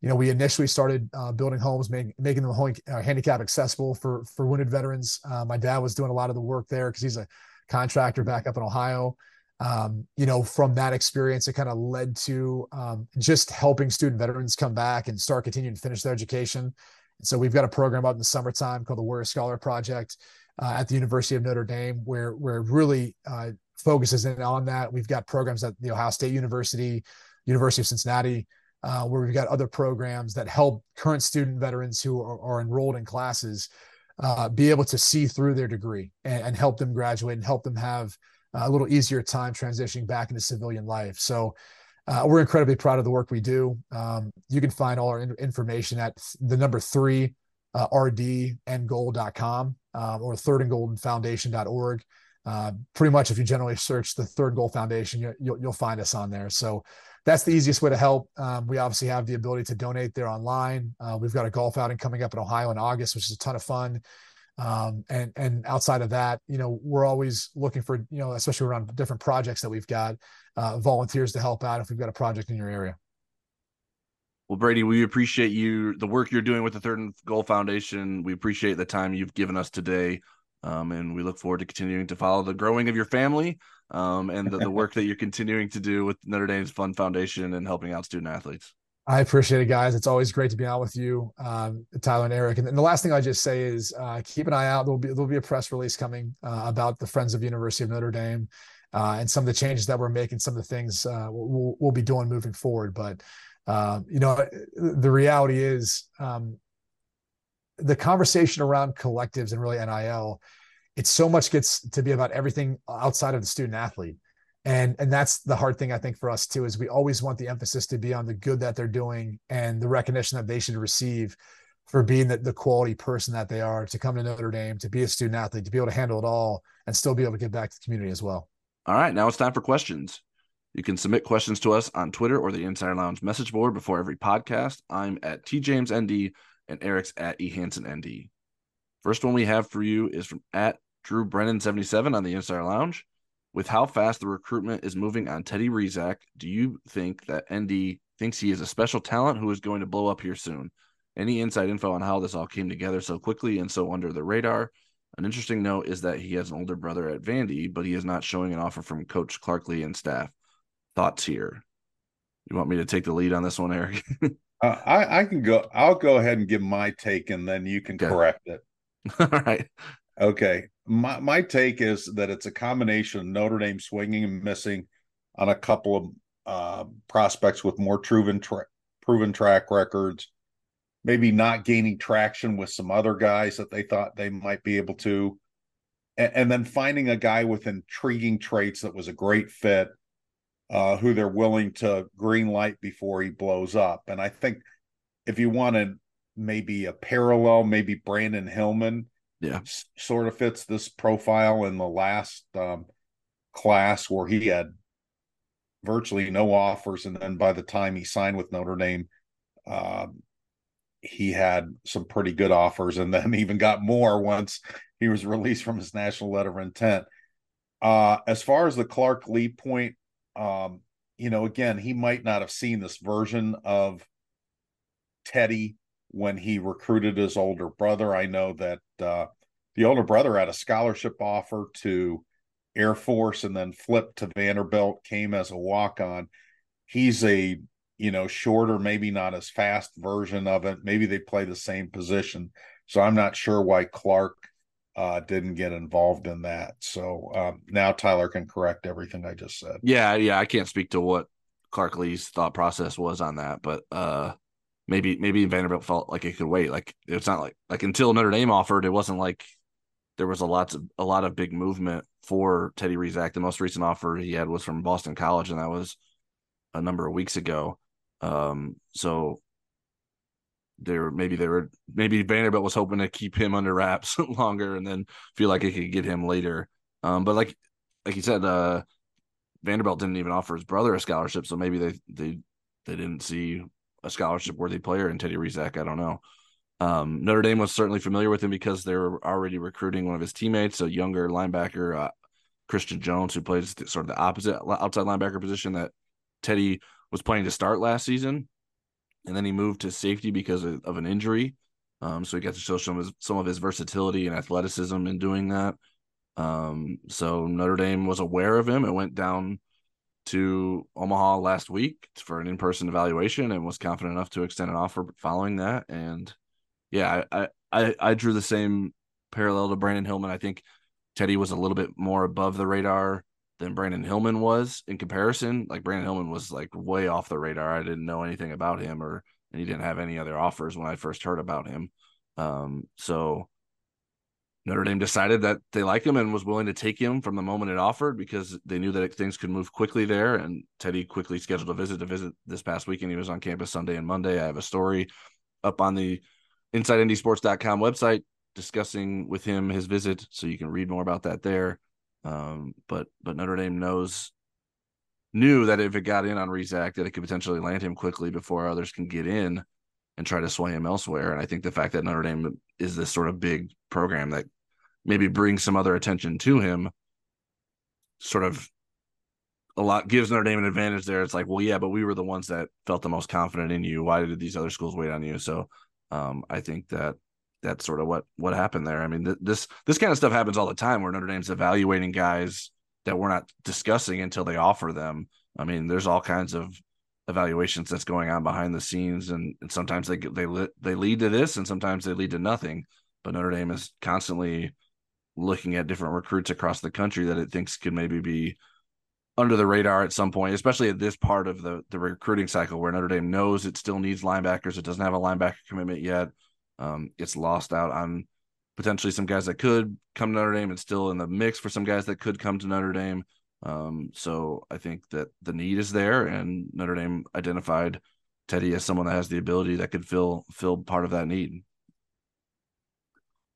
you know we initially started uh, building homes make, making them home, uh, handicap accessible for for wounded veterans. Uh, my dad was doing a lot of the work there because he's a contractor back up in ohio um, you know, from that experience, it kind of led to um, just helping student veterans come back and start continuing to finish their education. And so we've got a program out in the summertime called the Warrior Scholar Project uh, at the University of Notre Dame, where where really uh, focuses in on that. We've got programs at the Ohio State University, University of Cincinnati, uh, where we've got other programs that help current student veterans who are, are enrolled in classes uh, be able to see through their degree and, and help them graduate and help them have a little easier time transitioning back into civilian life. So uh, we're incredibly proud of the work we do. Um, you can find all our in- information at the number three uh, rdandgoal.com um, or thirdandgoldenfoundation.org. Uh, pretty much, if you generally search the Third Goal Foundation, you, will you'll, you'll find us on there. So that's the easiest way to help. Um, we obviously have the ability to donate there online. Uh, we've got a golf outing coming up in Ohio in August, which is a ton of fun. Um, and and outside of that, you know, we're always looking for you know, especially around different projects that we've got, uh, volunteers to help out if we've got a project in your area. Well, Brady, we appreciate you the work you're doing with the Third and Goal Foundation. We appreciate the time you've given us today, um, and we look forward to continuing to follow the growing of your family um, and the, the work that you're continuing to do with Notre Dame's Fund Foundation and helping out student athletes. I appreciate it, guys. It's always great to be out with you, um, Tyler and Eric. And, and, the last thing I just say is uh, keep an eye out. There'll be there'll be a press release coming uh, about the Friends of University of Notre Dame uh, and some of the changes that we're making, some of the things uh, we'll, we'll be doing moving forward. But um, you know, the reality is um, the conversation around collectives and really NIL. It so much gets to be about everything outside of the student athlete and and that's the hard thing i think for us too is we always want the emphasis to be on the good that they're doing and the recognition that they should receive for being the, the quality person that they are to come to notre dame to be a student athlete to be able to handle it all and still be able to give back to the community as well. All right now it's time for questions. You can submit questions to us on twitter or the insider lounge message board before every podcast. I'm at tjamesnd and eric's at ehansennd first one we have for you is from at drew brennan 77 on the insider lounge with how fast the recruitment is moving on Teddy Rezac, do you think that ND thinks he is a special talent who is going to blow up here soon? Any inside info on how this all came together so quickly and so under the radar? An interesting note is that he has an older brother at Vandy, but he is not showing an offer from Coach Clark Lea and staff. Thoughts here? You want me to take the lead on this one, Eric? uh, I, I can go. I'll go ahead and give my take, and then you can okay. correct it. All right. Okay. My my take is that it's a combination of Notre Dame swinging and missing on a couple of uh, prospects with more proven tra- proven track records, maybe not gaining traction with some other guys that they thought they might be able to, and, and then finding a guy with intriguing traits that was a great fit, uh, who they're willing to green light before he blows up. And I think if you wanted maybe a parallel, maybe Brandon Hillman yeah. sort of fits this profile in the last um, class where he had virtually no offers and then by the time he signed with notre dame uh, he had some pretty good offers and then even got more once he was released from his national letter of intent. Uh, as far as the clark lea point um, you know again he might not have seen this version of teddy when he recruited his older brother. I know that uh, the older brother had a scholarship offer to Air Force and then flipped to Vanderbilt, came as a walk on. He's a you know shorter, maybe not as fast version of it. Maybe they play the same position. So I'm not sure why Clark uh, didn't get involved in that. So um, now Tyler can correct everything I just said. Yeah, yeah, I can't speak to what Clark Lea's thought process was on that, but uh, maybe maybe Vanderbilt felt like it could wait. Like it's not like like until Notre Dame offered, it wasn't like there was a lot of a lot of big movement for Teddy Rezac. The most recent offer he had was from Boston College, and that was a number of weeks ago. Um, so they were maybe they were maybe Vanderbilt was hoping to keep him under wraps longer and then feel like it could get him later. Um, but like like you said, uh, Vanderbilt didn't even offer his brother a scholarship, so maybe they they they didn't see a scholarship worthy player in Teddy Rezac. I don't know. Um, Notre Dame was certainly familiar with him because they were already recruiting one of his teammates, a younger linebacker, uh, Christian Jones, who plays sort of the opposite outside linebacker position that Teddy was playing to start last season, and then he moved to safety because of, of an injury. Um, so he got to show some of his, some of his versatility and athleticism in doing that. Um, so Notre Dame was aware of him It went down to Omaha last week for an in-person evaluation and was confident enough to extend an offer following that. And yeah, I I I drew the same parallel to Brandon Hillman. I think Teddy was a little bit more above the radar than Brandon Hillman was in comparison. Like Brandon Hillman was like way off the radar. I didn't know anything about him or and he didn't have any other offers when I first heard about him. Um, so Notre Dame decided that they like him and was willing to take him from the moment it offered because they knew that things could move quickly there. And Teddy quickly scheduled a visit to visit this past weekend. He was on campus Sunday and Monday. I have a story up on the InsideNDSports.com website discussing with him his visit, so you can read more about that there. Um, but but Notre Dame knows knew that if it got in on Rezac, that it could potentially land him quickly before others can get in and try to sway him elsewhere. And I think the fact that Notre Dame is this sort of big program that maybe brings some other attention to him, sort of a lot gives Notre Dame an advantage there. It's like, well, yeah, but we were the ones that felt the most confident in you. Why did these other schools wait on you? So um, I think that that's sort of what what happened there. I mean, th- this this kind of stuff happens all the time where Notre Dame's evaluating guys that we're not discussing until they offer them. I mean, there's all kinds of evaluations that's going on behind the scenes, and, and sometimes they they they lead to this, and sometimes they lead to nothing. But Notre Dame is constantly looking at different recruits across the country that it thinks could maybe be under the radar at some point, especially at this part of the the recruiting cycle where Notre Dame knows it still needs linebackers. It doesn't have a linebacker commitment yet. Um, it's lost out on potentially some guys that could come to Notre Dame and still in the mix for some guys that could come to Notre Dame. Um, so I think that the need is there, and Notre Dame identified Teddy as someone that has the ability that could fill fill part of that need.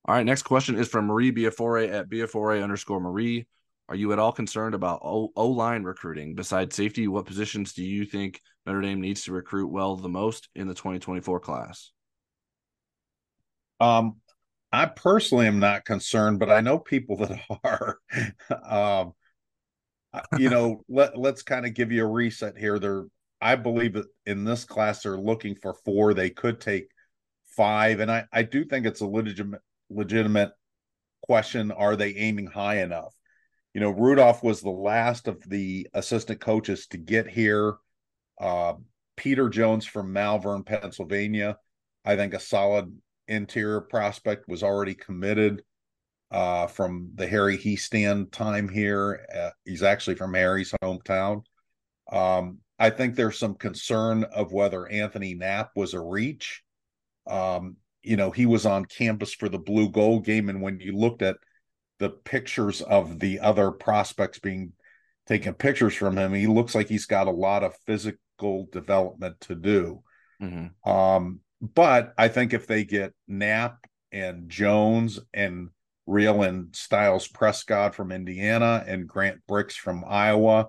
All right, next question is from Marie Biafore at Biafore underscore Marie. Are you at all concerned about O line recruiting? Besides safety, what positions do you think Notre Dame needs to recruit well the most in the 2024 class? Um, I personally am not concerned, but I know people that are. um, you know, let let's kind of give you a reset here. They're, I believe that in this class they're looking for four. They could take five, and I I do think it's a legitimate legitimate question. Are they aiming high enough? you know, Rudolph was the last of the assistant coaches to get here. Uh, Peter Jones from Malvern, Pennsylvania, I think a solid interior prospect was already committed uh, from the Harry Hiestand time here. Uh, he's actually from Harry's hometown. Um, I think there's some concern of whether Anthony Knapp was a reach. Um, you know, he was on campus for the blue gold game. And when you looked at the pictures of the other prospects being taken pictures from him, he looks like he's got a lot of physical development to do. Mm-hmm. Um, but I think if they get Knapp and Jones and Real and Styles Prescott from Indiana and Grant Brix from Iowa,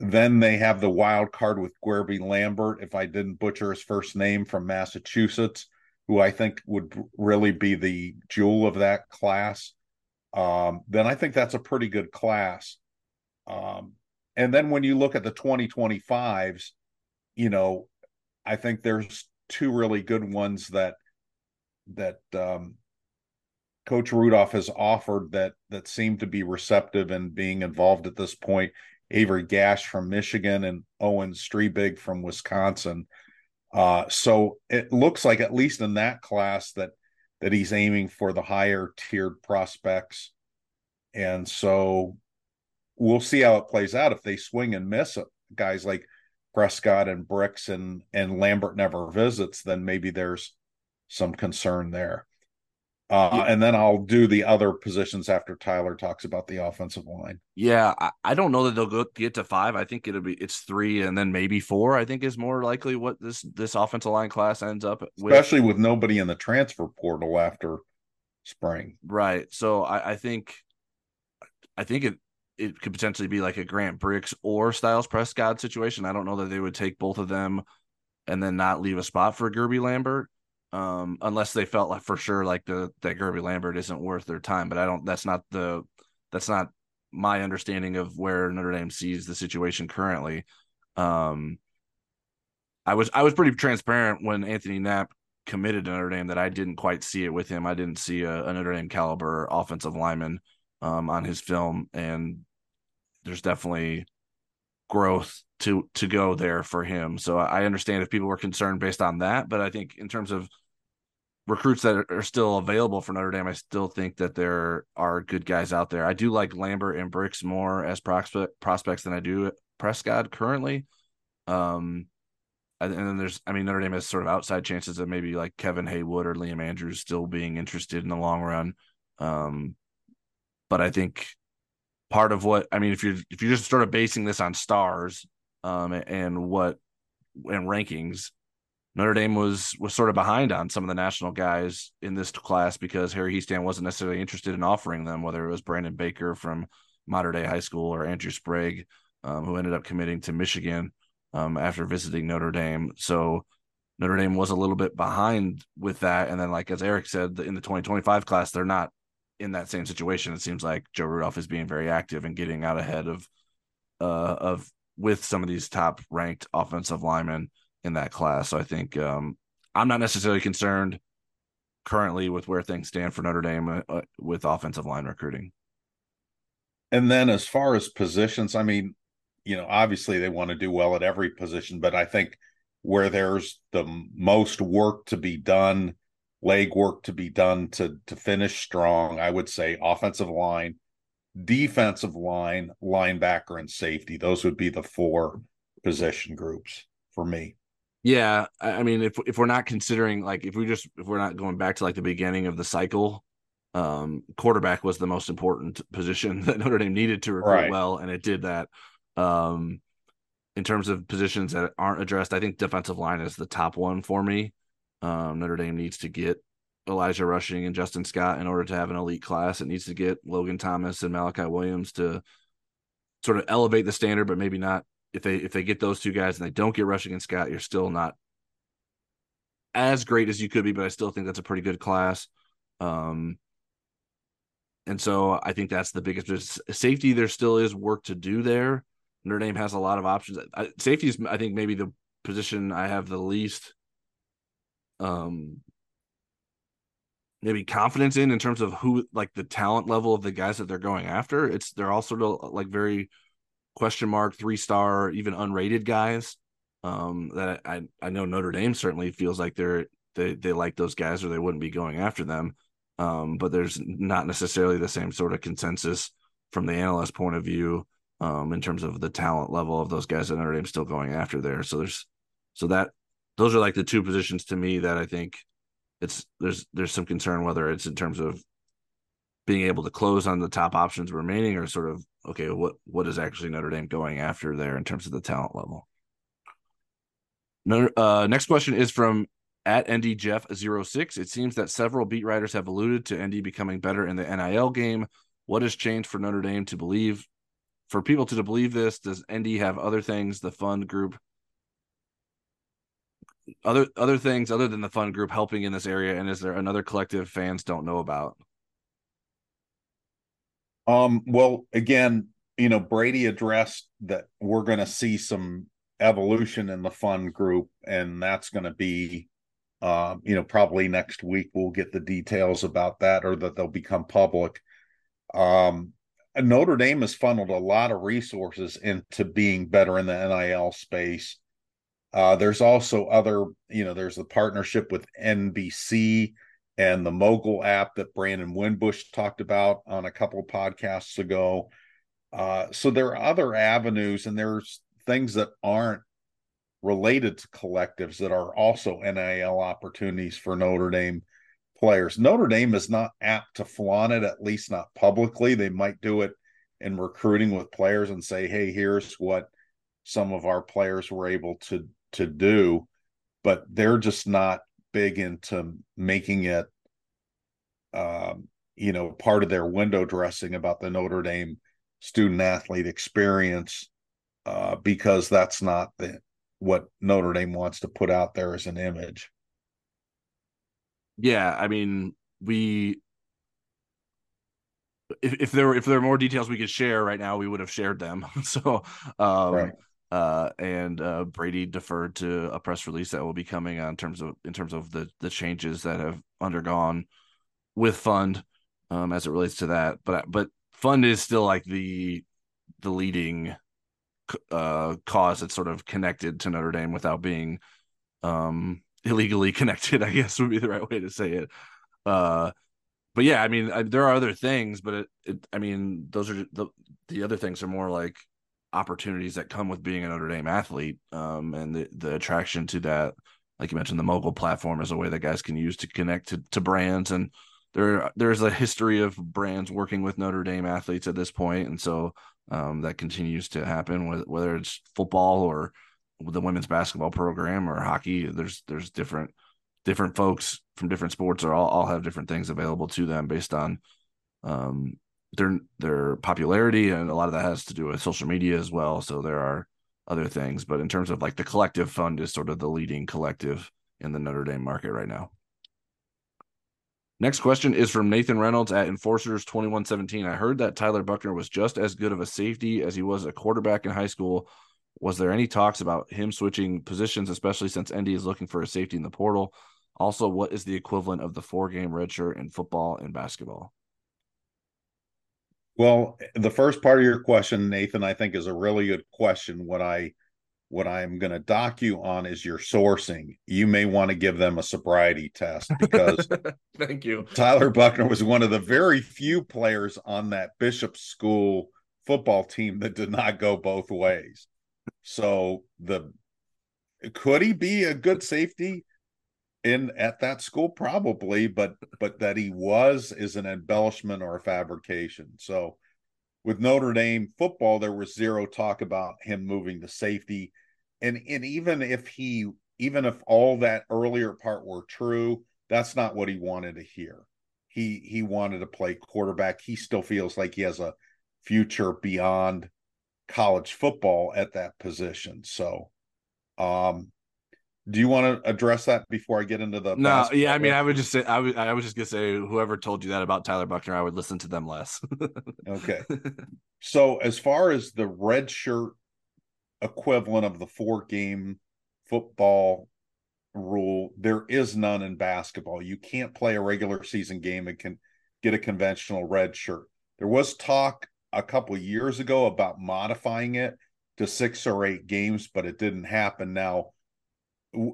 then they have the wild card with Guerby Lambert, if I didn't butcher his first name from Massachusetts, who I think would really be the jewel of that class um, then I think that's a pretty good class. Um, and then when you look at the 2025s, you know, I think there's two really good ones that that um, Coach Rudolph has offered that that seem to be receptive and being involved at this point. Avery Gach from Michigan and Owen Strebig from Wisconsin. Uh, so it looks like at least in that class that that he's aiming for the higher tiered prospects. And so we'll see how it plays out. If they swing and miss it, guys like Prescott and Brix and and Lambert never visits, then maybe there's some concern there. Uh, yeah. And then I'll do the other positions after Tyler talks about the offensive line. Yeah, I, I, don't know that they'll go get to five. I think it'll be it's three and then maybe four. I think is more likely what this this offensive line class ends up with. especially with nobody in the transfer portal after spring. Right. So I, I think I think it it could potentially be like a Grant Brix or Styles Prescott situation. I don't know that they would take both of them and then not leave a spot for Guerby Lambert. Um, unless they felt like for sure like the that Guerby Lambert isn't worth their time. But I don't that's not the that's not my understanding of where Notre Dame sees the situation currently. Um, I was I was pretty transparent when Anthony Knapp committed to Notre Dame that I didn't quite see it with him. I didn't see a, a Notre Dame caliber offensive lineman um, on his film, and there's definitely growth to to go there for him. So I understand if people were concerned based on that, but I think in terms of recruits that are still available for Notre Dame, I still think that there are good guys out there. I do like Lambert and Brix more as prospect prospects than I do Prescott currently. Um, and then there's, I mean, Notre Dame has sort of outside chances of maybe like Kevin Haywood or Liam Andrews still being interested in the long run. Um, but I think part of what I mean, if you're if you're just sort of basing this on stars, um, and what and rankings, Notre Dame was was sort of behind on some of the national guys in this class because Harry Hiestand wasn't necessarily interested in offering them, whether it was Brandon Baker from Mater Dei High School or Andrew Sprague, um, who ended up committing to Michigan um, after visiting Notre Dame. So Notre Dame was a little bit behind with that. And then, like as Eric said, in the 2025 class, they're not in that same situation. It seems like Joe Rudolph is being very active and getting out ahead of uh, of with some of these top ranked offensive linemen in that class. So I think um, I'm not necessarily concerned currently with where things stand for Notre Dame uh, uh with offensive line recruiting. And then as far as positions, I mean, you know, obviously they want to do well at every position, but I think where there's the most work to be done, leg work to be done to to finish strong, I would say offensive line, defensive line, linebacker, and safety. Those would be the four position groups for me. Yeah, I mean, if if we're not considering like if we just if we're not going back to like the beginning of the cycle, um, quarterback was the most important position that Notre Dame needed to recruit right. well, and it did that. Um, in terms of positions that aren't addressed, I think defensive line is the top one for me. Um, Notre Dame needs to get Elijah Rushing and Justin Scott in order to have an elite class. It needs to get Logan Thomas and Malachi Williams to sort of elevate the standard, but maybe not if they if they get those two guys and they don't get Rushing and Scott, you're still not as great as you could be, but I still think that's a pretty good class. Um, and so I think that's the biggest safety. There still is work to do there. Notre Dame has a lot of options. I, safety is, I think, maybe the position I have the least, um, maybe confidence in in terms of who, like the talent level of the guys that they're going after. It's they're all sort of like very question mark, three star, even unrated guys. Um, that I I know Notre Dame certainly feels like they're they they like those guys or they wouldn't be going after them. Um, but there's not necessarily the same sort of consensus from the analyst point of view um, in terms of the talent level of those guys that Notre Dame's still going after there. So there's so that those are like the two positions to me that I think it's there's there's some concern whether it's in terms of being able to close on the top options remaining or sort of okay what what is actually Notre Dame going after there in terms of the talent level. Uh, next question is from at ND Jeff 06. It seems that several beat writers have alluded to ND becoming better in the NIL game. What has changed for Notre Dame to believe for people to believe this, does ND have other things the fund group other other things other than the fund group helping in this area and is there another collective fans don't know about? Um well again, you know, Brady addressed that we're going to see some evolution in the fund group and that's going to be uh, you know, probably next week we'll get the details about that or that they'll become public. Um, Notre Dame has funneled a lot of resources into being better in the NIL space. Uh, there's also other, you know, there's the partnership with NBC and the Mogul app that Brandon Wimbush talked about on a couple of podcasts ago. Uh, so there are other avenues, and there's things that aren't related to collectives that are also NIL opportunities for Notre Dame players. Notre Dame is not apt to flaunt it, at least not publicly. They might do it in recruiting with players and say, "Hey, here's what some of our players were able to to do," but they're just not big into making it, um, you know, part of their window dressing about the Notre Dame student athlete experience uh, because that's not the what Notre Dame wants to put out there as an image. Yeah, I mean, we if, if there were if there were more details we could share right now, we would have shared them. so um right. Uh and uh Brady deferred to a press release that will be coming on terms of in terms of the the changes that have undergone with fund um as it relates to that. But but fund is still like the the leading uh cause that's sort of connected to Notre Dame without being um illegally connected, I guess would be the right way to say it. Uh but yeah, I mean, I, there are other things, but it, it, I mean, those are the the other things are more like opportunities that come with being a Notre Dame athlete, um, and the the attraction to that. Like you mentioned, the mobile platform is a way that guys can use to connect to, to brands, and there there's a history of brands working with Notre Dame athletes at this point, and so um, that continues to happen. Whether it's football or the women's basketball program or hockey, there's there's different different folks from different sports are all, all have different things available to them based on um, their their popularity and a lot of that has to do with social media as well so there are other things but in terms of like the collective fund is sort of the leading collective in the Notre Dame market right now Next question is from Nathan Reynolds at Enforcers 2117. I heard that Tyler Buchner was just as good of a safety as he was a quarterback in high school. Was there any talks about him switching positions, especially since ND is looking for a safety in the portal? Also, what is the equivalent of the four game redshirt in football and basketball? Well, the first part of your question, Nathan, I think is a really good question. What I what I'm going to dock you on is your sourcing. You may want to give them a sobriety test because thank you. Tyler Buchner was one of the very few players on that Bishop School football team that did not go both ways. So the could he be a good safety? In at that school probably but but that he was is an embellishment or a fabrication. So with Notre Dame football there was zero talk about him moving to safety. And and even if he even if all that earlier part were true that's not what he wanted to hear. He he wanted to play quarterback. He still feels like he has a future beyond college football at that position. So um do you want to address that before I get into the? No, yeah, I mean, I would just say I would I was just gonna say whoever told you that about Tyler Buchner, I would listen to them less. okay. So as far as the red shirt equivalent of the four game football rule, there is none in basketball. You can't play a regular season game and can get a conventional red shirt. There was talk a couple years ago about modifying it to six or eight games, but it didn't happen. Now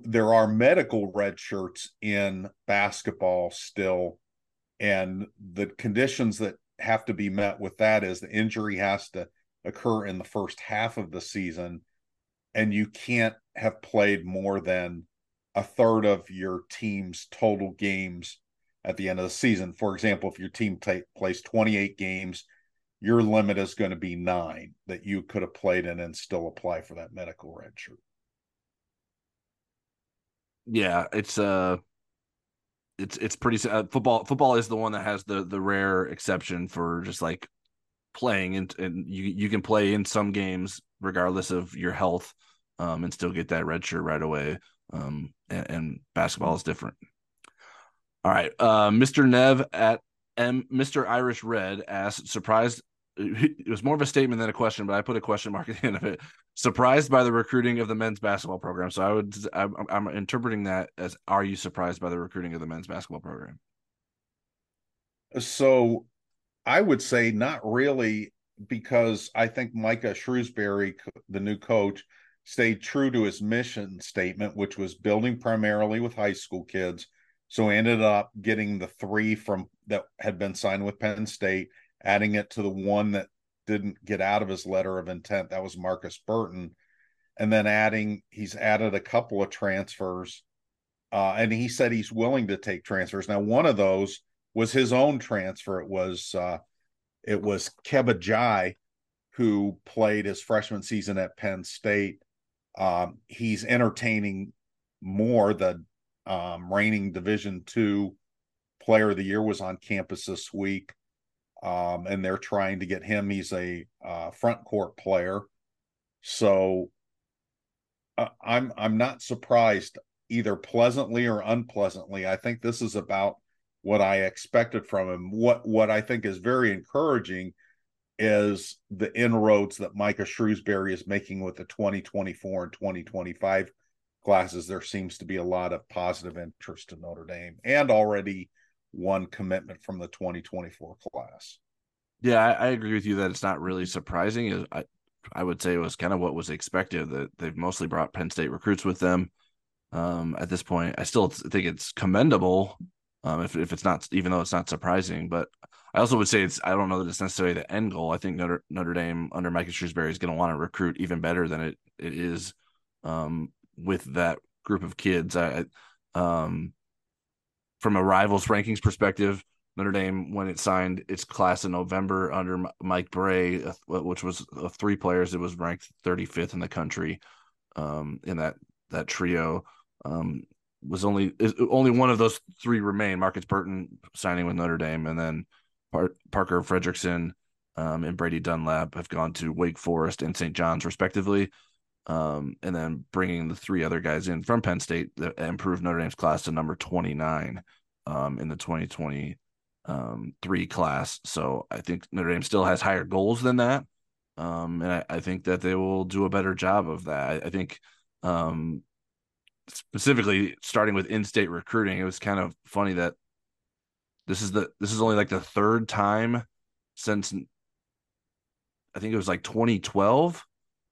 there are medical red shirts in basketball still. And the conditions that have to be met with that is the injury has to occur in the first half of the season. And you can't have played more than a third of your team's total games at the end of the season. For example if your team t- plays 28 games your limit is going to be nine that you could have played in and still apply for that medical red shirt yeah, it's uh it's it's pretty uh, football football is the one that has the the rare exception for just like playing and and you you can play in some games regardless of your health um and still get that red shirt right away um and, and basketball is different. All right uh mr nev at m mr irish red asked surprised it was more of a statement than a question but i put a question mark at the end of it surprised by the recruiting of the men's basketball program. So I would I'm, I'm, interpreting that as are you surprised by the recruiting of the men's basketball program? So I would say not really because I think Micah Shrewsberry, the new coach, stayed true to his mission statement, which was building primarily with high school kids. So ended up getting the three from that had been signed with Penn State, adding it to the one that didn't get out of his letter of intent. That was Marcus Burton. And then adding, he's added a couple of transfers. Uh, and he said he's willing to take transfers. Now, one of those was his own transfer. It was uh, it was Kebba Njie, who played his freshman season at Penn State. Um, he's entertaining more. The um, reigning Division two player of the year was on campus this week um, and they're trying to get him. He's a uh, front court player, so I'm I'm not surprised either pleasantly or unpleasantly. I think this is about what I expected from him. What what I think is very encouraging is the inroads that Micah Shrewsberry is making with the 2024 and 2025 classes. There seems to be a lot of positive interest in Notre Dame and already one commitment from the 2024 class. Yeah, I, I agree with you that it's not really surprising. I I would say it was kind of what was expected that they've mostly brought Penn State recruits with them. Um, at this point, I still think it's commendable. Um, if if it's not, even though it's not surprising, but I also would say it's. I don't know that it's necessarily the end goal. I think Notre Notre Dame under Micah Shrewsberry is going to want to recruit even better than it it is um, with that group of kids. I, um, from a rivals rankings perspective, Notre Dame when it signed its class in November under Mike Brey, which was of three players, it was ranked 35th in the country um, in that that trio. Um, was only only one of those three remain. Marcus Burton signing with Notre Dame, and then Par- Parker Friedrichsen um, and Brady Dunlap have gone to Wake Forest and St. John's respectively. Um, and then bringing the three other guys in from Penn State that improved Notre Dame's class to number 29 um, in the 2020 um, class. So I think Notre Dame still has higher goals than that. Um, and I, I, think that they will do a better job of that. I, I think um, specifically starting with in-state recruiting, it was kind of funny that this is the this is only like the third time since I think it was like 2012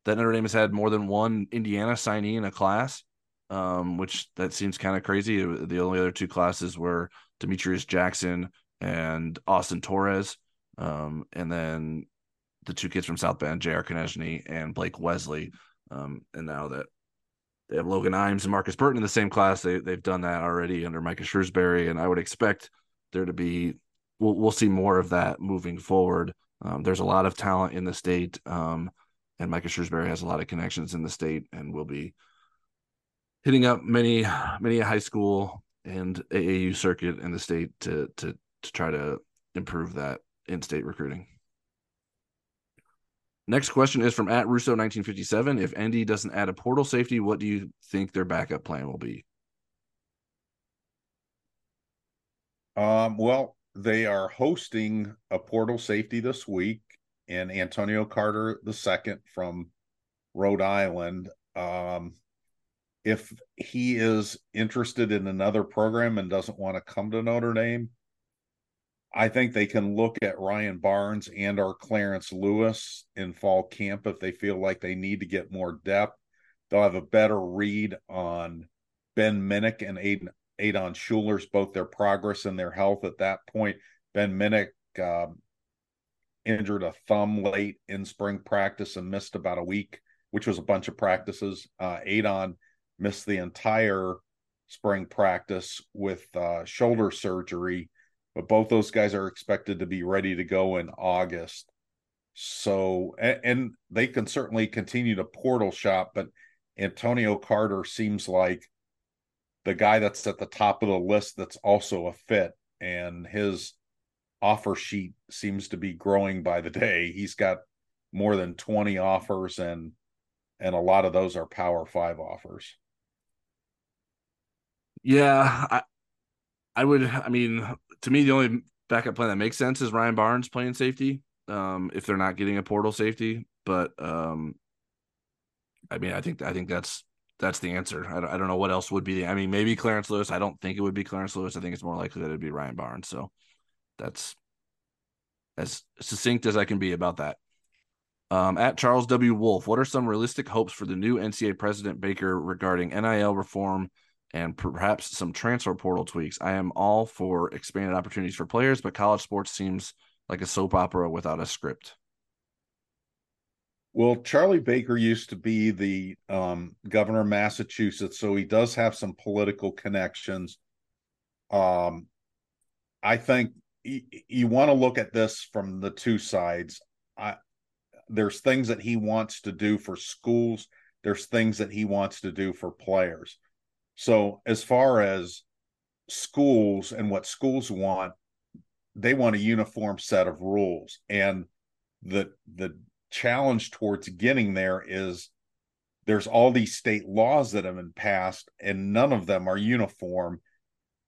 that Notre Dame has had more than one Indiana signee in a class. Um, which that seems kind of crazy. The only other two classes were Demetrius Jackson and Austin Torres. Um, and then the two kids from South Bend, J.R. Konieczny and Blake Wesley. Um, and now that they have Logan Imes and Marcus Burton in the same class, they, they've done that already under Micah Shrewsberry, And I would expect there to be, we'll, we'll see more of that moving forward. Um, there's a lot of talent in the state. Um, and Micah Shrewsberry has a lot of connections in the state and will be hitting up many, many a high school and AAU circuit in the state to, to to try to improve that in-state recruiting. Next question is from at Russo 1957. If ND doesn't add a portal safety, what do you think their backup plan will be? Um, well, they are hosting a portal safety this week, and Antonio Carter II from Rhode Island. Um, if he is interested in another program and doesn't want to come to Notre Dame, I think they can look at Ryan Barnes and or Clarence Lewis in fall camp if they feel like they need to get more depth. They'll have a better read on Ben Minich and Aiden, Adon Shuler's both their progress and their health at that point. Ben Minich um, injured a thumb late in spring practice and missed about a week, which was a bunch of practices. Uh, Adon missed the entire spring practice with uh, shoulder surgery but both those guys are expected to be ready to go in August. So, and, and they can certainly continue to portal shop, but Antonio Carter seems like the guy that's at the top of the list that's also a fit, and his offer sheet seems to be growing by the day. He's got more than 20 offers and and a lot of those are power 5 offers. Yeah, I I would I mean to me, the only backup plan that makes sense is Ryan Barnes playing safety. Um, if they're not getting a portal safety, but um, I mean, I think I think that's that's the answer. I don't, I don't know what else would be. I mean, maybe Clarence Lewis. I don't think it would be Clarence Lewis. I think it's more likely that it'd be Ryan Barnes. So that's as succinct as I can be about that. Um, at Charles W. Wolf, what are some realistic hopes for the new NCAA president Baker regarding NIL reform and perhaps some transfer portal tweaks. I am all for expanded opportunities for players, but college sports seems like a soap opera without a script. Well, Charlie Baker used to be the um, governor of Massachusetts, so he does have some political connections. Um, I think you, you want to look at this from the two sides. I, there's things that he wants to do for schools. There's things that he wants to do for players so, as far as schools and what schools want, they want a uniform set of rules. And the the challenge towards getting there is there's all these state laws that have been passed, and none of them are uniform.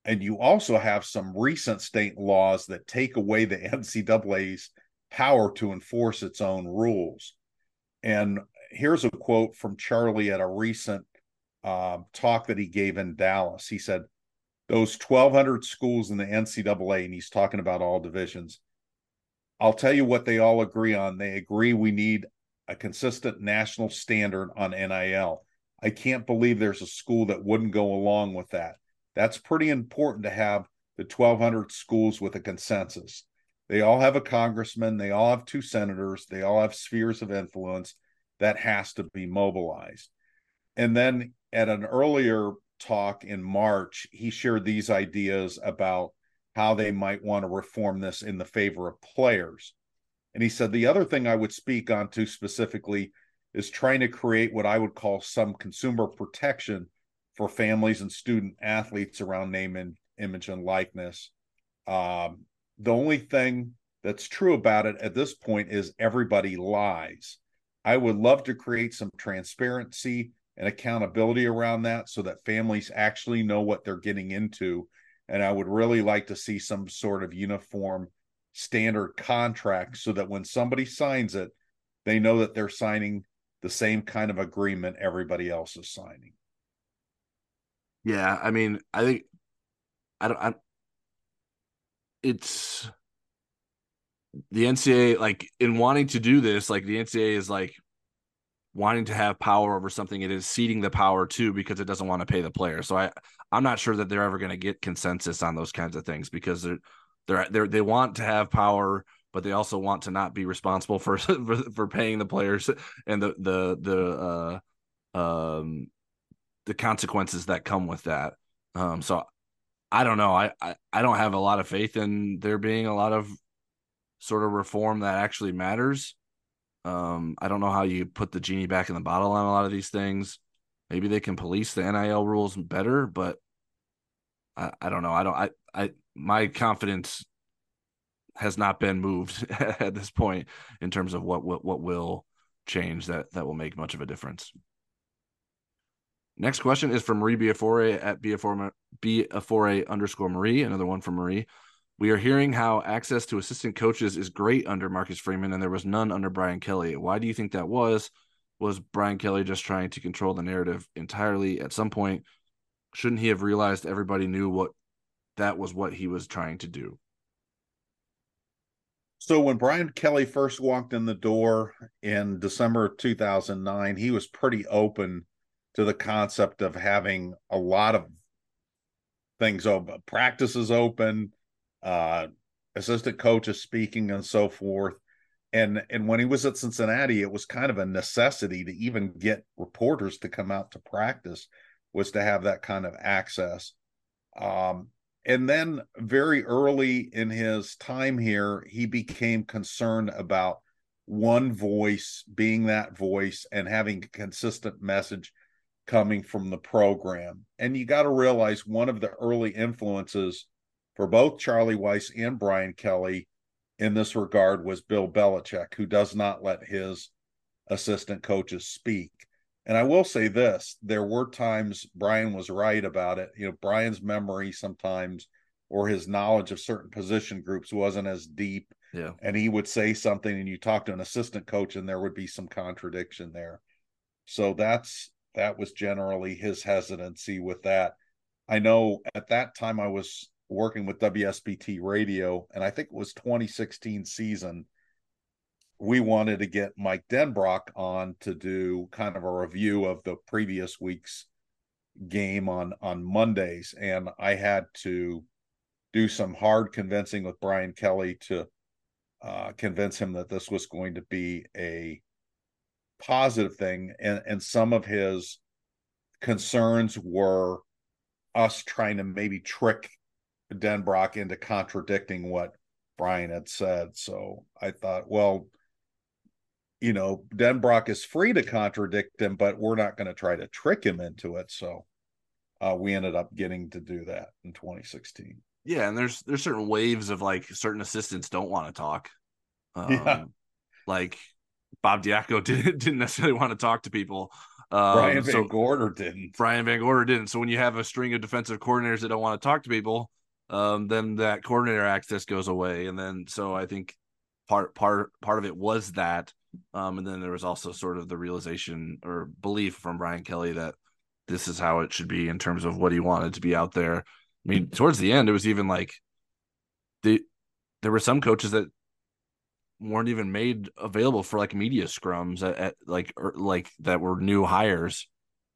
And you also have some recent state laws that take away the NCAA's power to enforce its own rules. And here's a quote from Charlie at a recent uh, talk that he gave in Dallas. He said, Those 1,200 schools in the NCAA, and he's talking about all divisions, I'll tell you what they all agree on. They agree we need a consistent national standard on NIL. I can't believe there's a school that wouldn't go along with that. That's pretty important to have the 1,200 schools with a consensus. They all have a congressman, they all have two senators, they all have spheres of influence that has to be mobilized. And then at an earlier talk in March, he shared these ideas about how they might want to reform this in the favor of players. And he said the other thing I would speak on to specifically is trying to create what I would call some consumer protection for families and student athletes around name and image and likeness. Um, the only thing that's true about it at this point is everybody lies. I would love to create some transparency and accountability around that so that families actually know what they're getting into. And I would really like to see some sort of uniform standard contract so that when somebody signs it, they know that they're signing the same kind of agreement everybody else is signing. Yeah, I mean, I think I don't. I, it's the NCAA like in wanting to do this, like the NCAA is like wanting to have power over something. It is ceding the power to because it doesn't want to pay the player. So I I'm not sure that they're ever going to get consensus on those kinds of things because they're they're they they want to have power but they also want to not be responsible for for, for paying the players and the the the uh um the consequences that come with that. Um so i don't know. I, I i don't have a lot of faith in there being a lot of sort of reform that actually matters. Um i don't know how you put the genie back in the bottle on a lot of these things. Maybe they can police the nil rules better but i i don't know. I don't i i my confidence has not been moved at this point in terms of what what what will change that that will make much of a difference. Next question is from Marie Biafore at Biafore, Biafore underscore Marie, another one from Marie. We are hearing how access to assistant coaches is great under Marcus Freeman, and there was none under Brian Kelly. Why do you think that was? Was Brian Kelly just trying to control the narrative entirely at some point? Shouldn't he have realized everybody knew what that was what he was trying to do. So when Brian Kelly first walked in the door in December of 2009, he was pretty open to the concept of having a lot of things open, practices open, uh, assistant coaches speaking, and so forth. And and when he was at Cincinnati, it was kind of a necessity to even get reporters to come out to practice was to have that kind of access. Um, and then very early in his time here, he became concerned about one voice being that voice and having a consistent message coming from the program. And you got to realize one of the early influences for both Charlie Weis and Brian Kelly in this regard was Bill Belichick, who does not let his assistant coaches speak. And I will say this there were times Brian was right about it. You know, Brian's memory sometimes or his knowledge of certain position groups wasn't as deep. Yeah. And he would say something and you talk to an assistant coach and there would be some contradiction there. So that's that was generally his hesitancy with that. I know at that time I was working with WSBT radio and I think it was 2016 season we wanted to get Mike Denbrock on to do kind of a review of the previous week's game on on Mondays, and I had to do some hard convincing with Brian Kelly to uh, convince him that this was going to be a positive thing, and and some of his concerns were us trying to maybe trick Denbrock into contradicting what Brian had said. So I thought, well, you know, Denbrock is free to contradict him, but we're not going to try to trick him into it. So uh, we ended up getting to do that in 2016. Yeah, and there's there's certain waves of like certain assistants don't want to talk. Um, yeah. Like Bob Diaco didn't didn't necessarily want to talk to people Um, Brian Van so, Gorder didn't. Brian VanGorder didn't. So when you have a string of defensive coordinators that don't want to talk to people, um, then that coordinator access goes away. And then so I think part part part of it was that. Um, and then there was also sort of the realization or belief from Brian Kelly that this is how it should be in terms of what he wanted to be out there. I mean, towards the end, it was even like the there were some coaches that weren't even made available for like media scrums at, at like or, er, like that were new hires.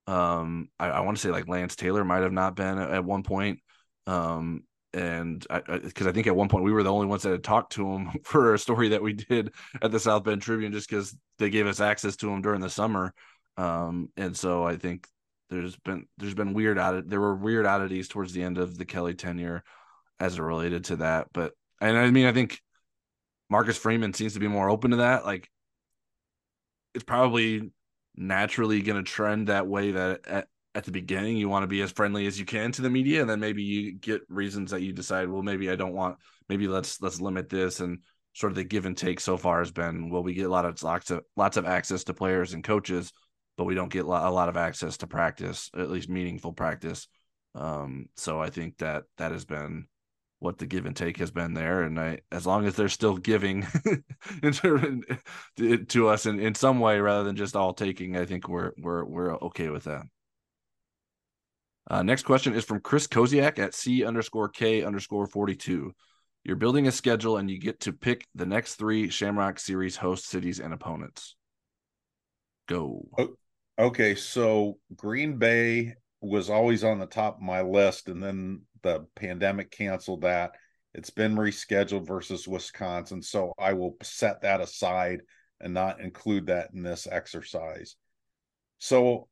Um, I, I want to say like Lance Taylor might have not been at, at one point. Um, and I because I, I, think at one point we were the only ones that had talked to him for a story that we did at the South Bend Tribune, just because they gave us access to him during the summer. Um, and so I think there's been there's been weird added there were weird oddities towards the end of the Kelly tenure as it related to that. But and I mean I think Marcus Freeman seems to be more open to that. Like it's probably naturally going to trend that way that at, at the beginning you want to be as friendly as you can to the media and then maybe you get reasons that you decide well maybe I don't want maybe let's let's limit this and sort of the give and take so far has been well we get a lot of lots of lots of access to players and coaches but we don't get a lot of access to practice at least meaningful practice um, so I think that that has been what the give and take has been there. And I, as long as they're still giving to us in, in some way rather than just all taking, I think we're we're we're okay with that. Uh, next question is from Chris Koziak at C underscore K underscore 42. You're building a schedule and you get to pick the next three Shamrock Series host cities and opponents. Go. Okay, so Green Bay was always on the top of my list, and then the pandemic canceled that. It's been rescheduled versus Wisconsin. So I will set that aside and not include that in this exercise. So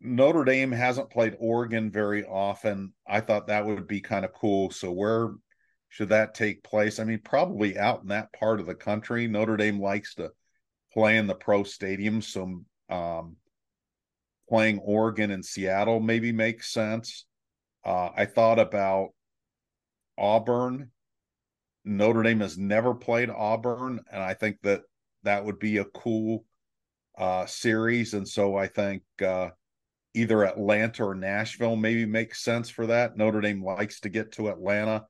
Notre Dame hasn't played Oregon very often. I thought that would be kind of cool. So where should that take place? I mean, probably out in that part of the country. Notre Dame likes to play in the pro stadiums. So um, playing Oregon and Seattle maybe makes sense. Uh, I thought about Auburn. Notre Dame has never played Auburn, and I think that that would be a cool uh, series. And so I think uh, either Atlanta or Nashville maybe makes sense for that. Notre Dame likes to get to Atlanta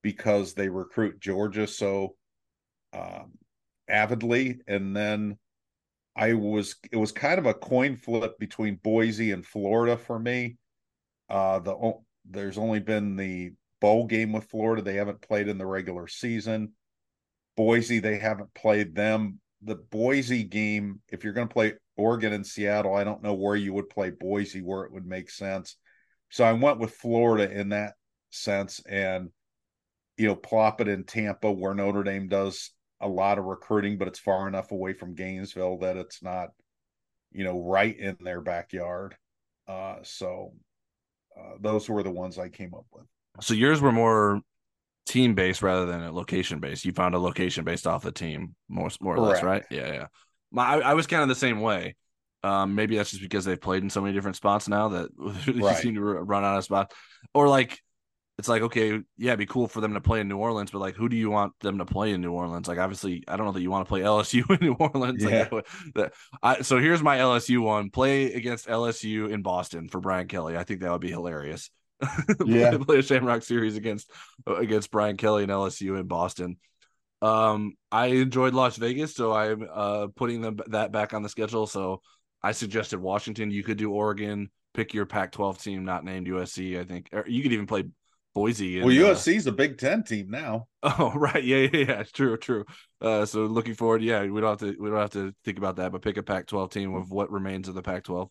because they recruit Georgia so um, avidly. And then I was it was kind of a coin flip between Boise and Florida for me. Uh, the there's only been the bowl game with Florida. They haven't played in the regular season. Boise, they haven't played them. The Boise game, if you're going to play Oregon and Seattle, I don't know where you would play Boise where it would make sense. So I went with Florida in that sense and you know, plop it in Tampa where Notre Dame does a lot of recruiting, but it's far enough away from Gainesville that it's not, you know, right in their backyard. Uh, so uh, those were the ones I came up with. So yours were more team based rather than a location based. You found a location based off the team, more more or Correct. less, right? Yeah, yeah. My, I, I was kind of the same way. Um, maybe that's just because they've played in so many different spots now that you seem to run out of spots. Or like, it's like okay, yeah, it'd be cool for them to play in New Orleans, but like, who do you want them to play in New Orleans? Like, obviously, I don't know that you want to play LSU in New Orleans. Yeah. Like, that, I, so here's my LSU one: play against LSU in Boston for Brian Kelly. I think that would be hilarious. yeah, play a Shamrock series against against Brian Kelly and LSU in Boston. Um, I enjoyed Las Vegas, so I'm uh putting them that back on the schedule. So I suggested Washington. You could do Oregon. Pick your Pac-12 team, not named USC. I think or you could even play Boise. And, well, USC's uh, a Big Ten team now. Oh right, yeah, yeah, yeah. True, true. Uh, so looking forward, yeah, we don't have to we don't have to think about that, but pick a Pac-12 team with what remains of the Pac-12.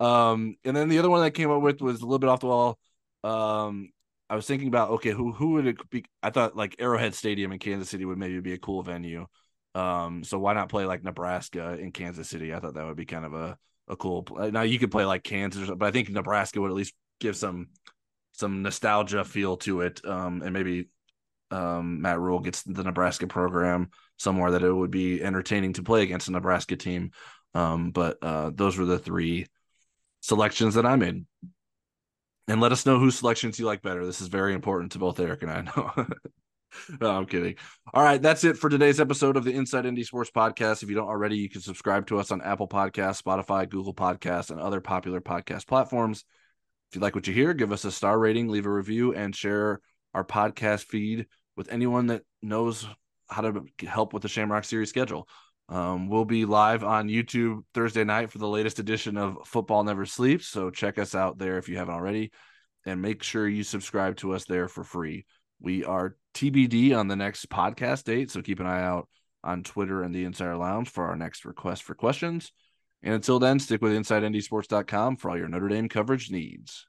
Um, and then the other one that I came up with was a little bit off the wall. Um, I was thinking about okay, who who would it be? I thought like Arrowhead Stadium in Kansas City would maybe be a cool venue. Um, so why not play like Nebraska in Kansas City? I thought that would be kind of a a cool. Now you could play like Kansas, but I think Nebraska would at least give some some nostalgia feel to it. Um, and maybe um, Matt Rhule gets the Nebraska program somewhere that it would be entertaining to play against a Nebraska team. Um, but uh, those were the three selections that I made. And let us know whose selections you like better. This is very important to both Eric and I know. no, I'm kidding. All right, that's it for today's episode of the Inside ND Sports Podcast. If you don't already, you can subscribe to us on Apple Podcasts, Spotify, Google Podcasts, and other popular podcast platforms. If you like what you hear, give us a star rating, leave a review, and share our podcast feed with anyone that knows how to help with the Shamrock Series schedule. Um, we'll be live on YouTube Thursday night for the latest edition of Football Never Sleeps. So check us out there if you haven't already, and make sure you subscribe to us there for free. We are TBD on the next podcast date, so keep an eye out on Twitter and the Insider Lounge for our next request for questions. And until then, stick with InsideNDSports.com for all your Notre Dame coverage needs.